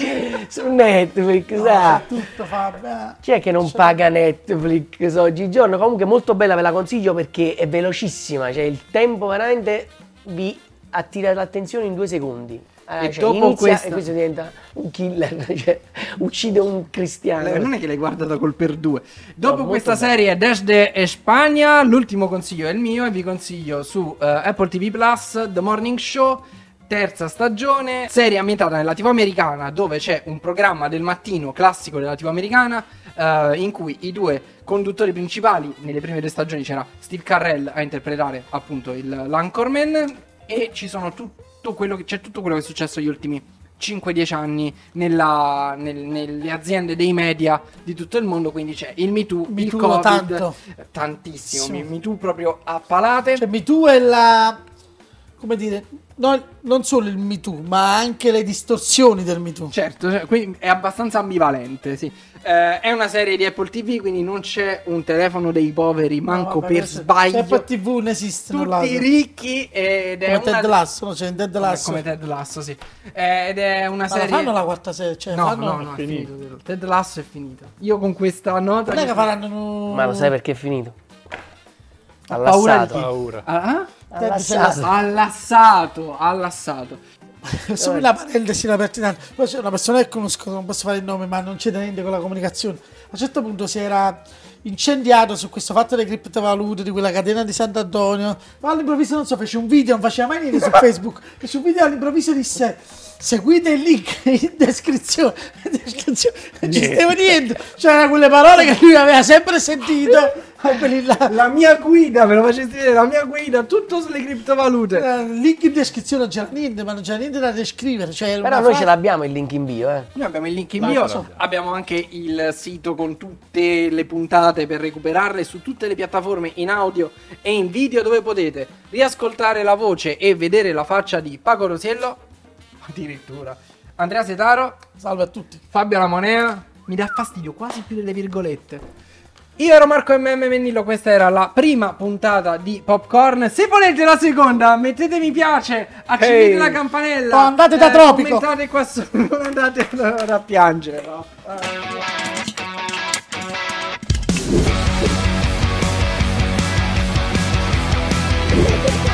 Su Netflix, sai. Tutto fa bene. Chi è che non paga Netflix oggigiorno? Comunque molto bella, ve la consiglio perché è velocissima, cioè il tempo veramente vi attira l'attenzione in due secondi. Eh, E cioè, dopo inizia questa- e questo diventa un killer, <laughs> cioè uccide un cristiano. Non è che l'hai guardata col per due. Dopo molto questa serie Desde Spagna, l'ultimo consiglio è il mio e vi consiglio su eh, Apple TV Plus The Morning Show, terza stagione, serie ambientata nella TV americana dove c'è un programma del mattino classico della TV americana eh, in cui i due conduttori principali, nelle prime due stagioni c'era Steve Carrell a interpretare appunto il l'Anchorman e ci sono tutto quello che, c'è tutto quello che è successo negli ultimi 5-10 anni nella- nel- nelle aziende dei media di tutto il mondo, quindi c'è il Me Too, Me il Too Covid, tanto. tantissimo, Sì. Me, Too proprio a palate. Cioè, Me Too è la. come dire. no- non solo il Me Too, ma anche le distorsioni del Me Too. Certo, cioè, quindi è abbastanza ambivalente, sì. Eh, è una serie di Apple TV, quindi non c'è un telefono dei poveri, manco vabbè, per sbaglio. Cioè, Apple TV non esistono là. Tutti ricchi ed è Come una Ted Lasso, no? C'è in Ted come, Lasso. come Ted Lasso, sì. Eh, ed è una Ma serie fanno la quarta serie? Cioè, No, fanno... no, no, è finito. Ted Lasso è finito. Io con questa nota Non è che- faranno. Ma lo sai perché è finito? paura Allassato. di chi? Paura. Ah? Allassato. Allassato, allassato. <laughs> Solo una parentesi, una pertinenza. Poi c'è una persona che conosco, non posso fare il nome, ma non c'entra niente con la comunicazione. A un certo punto si era incendiato su questo fatto delle criptovalute, di quella catena di Sant'Antonio. Ma all'improvviso, non so, fece un video, non faceva mai niente su <laughs> Facebook. e sul video all'improvviso disse: Seguite il link <laughs> in descrizione. In descrizione. Non ci stava niente. C'erano quelle parole che lui aveva sempre sentito. La mia guida, me lo facessi vedere, la mia guida, tutto sulle criptovalute. Eh, Link in descrizione non c'era niente, ma non c'era niente da descrivere. Cioè, Però noi frase- ce l'abbiamo il link in bio, eh. Noi abbiamo il link in Ma bio, cosa? abbiamo anche il sito con tutte le puntate per recuperarle su tutte le piattaforme in audio e in video dove potete riascoltare la voce e vedere la faccia di Paco Rosiello, addirittura, Andrea Setaro, Salve a tutti. Fabio Lamonea, mi dà fastidio quasi più delle virgolette. Io ero Marco MM Mennillo, questa era la prima puntata di Popcorn. Se volete la seconda, mettete mi piace, accendete hey. la campanella. Oh, andate da eh, tropico. Commentate qua su, <laughs> non andate a piangere. No? Eh. <laughs>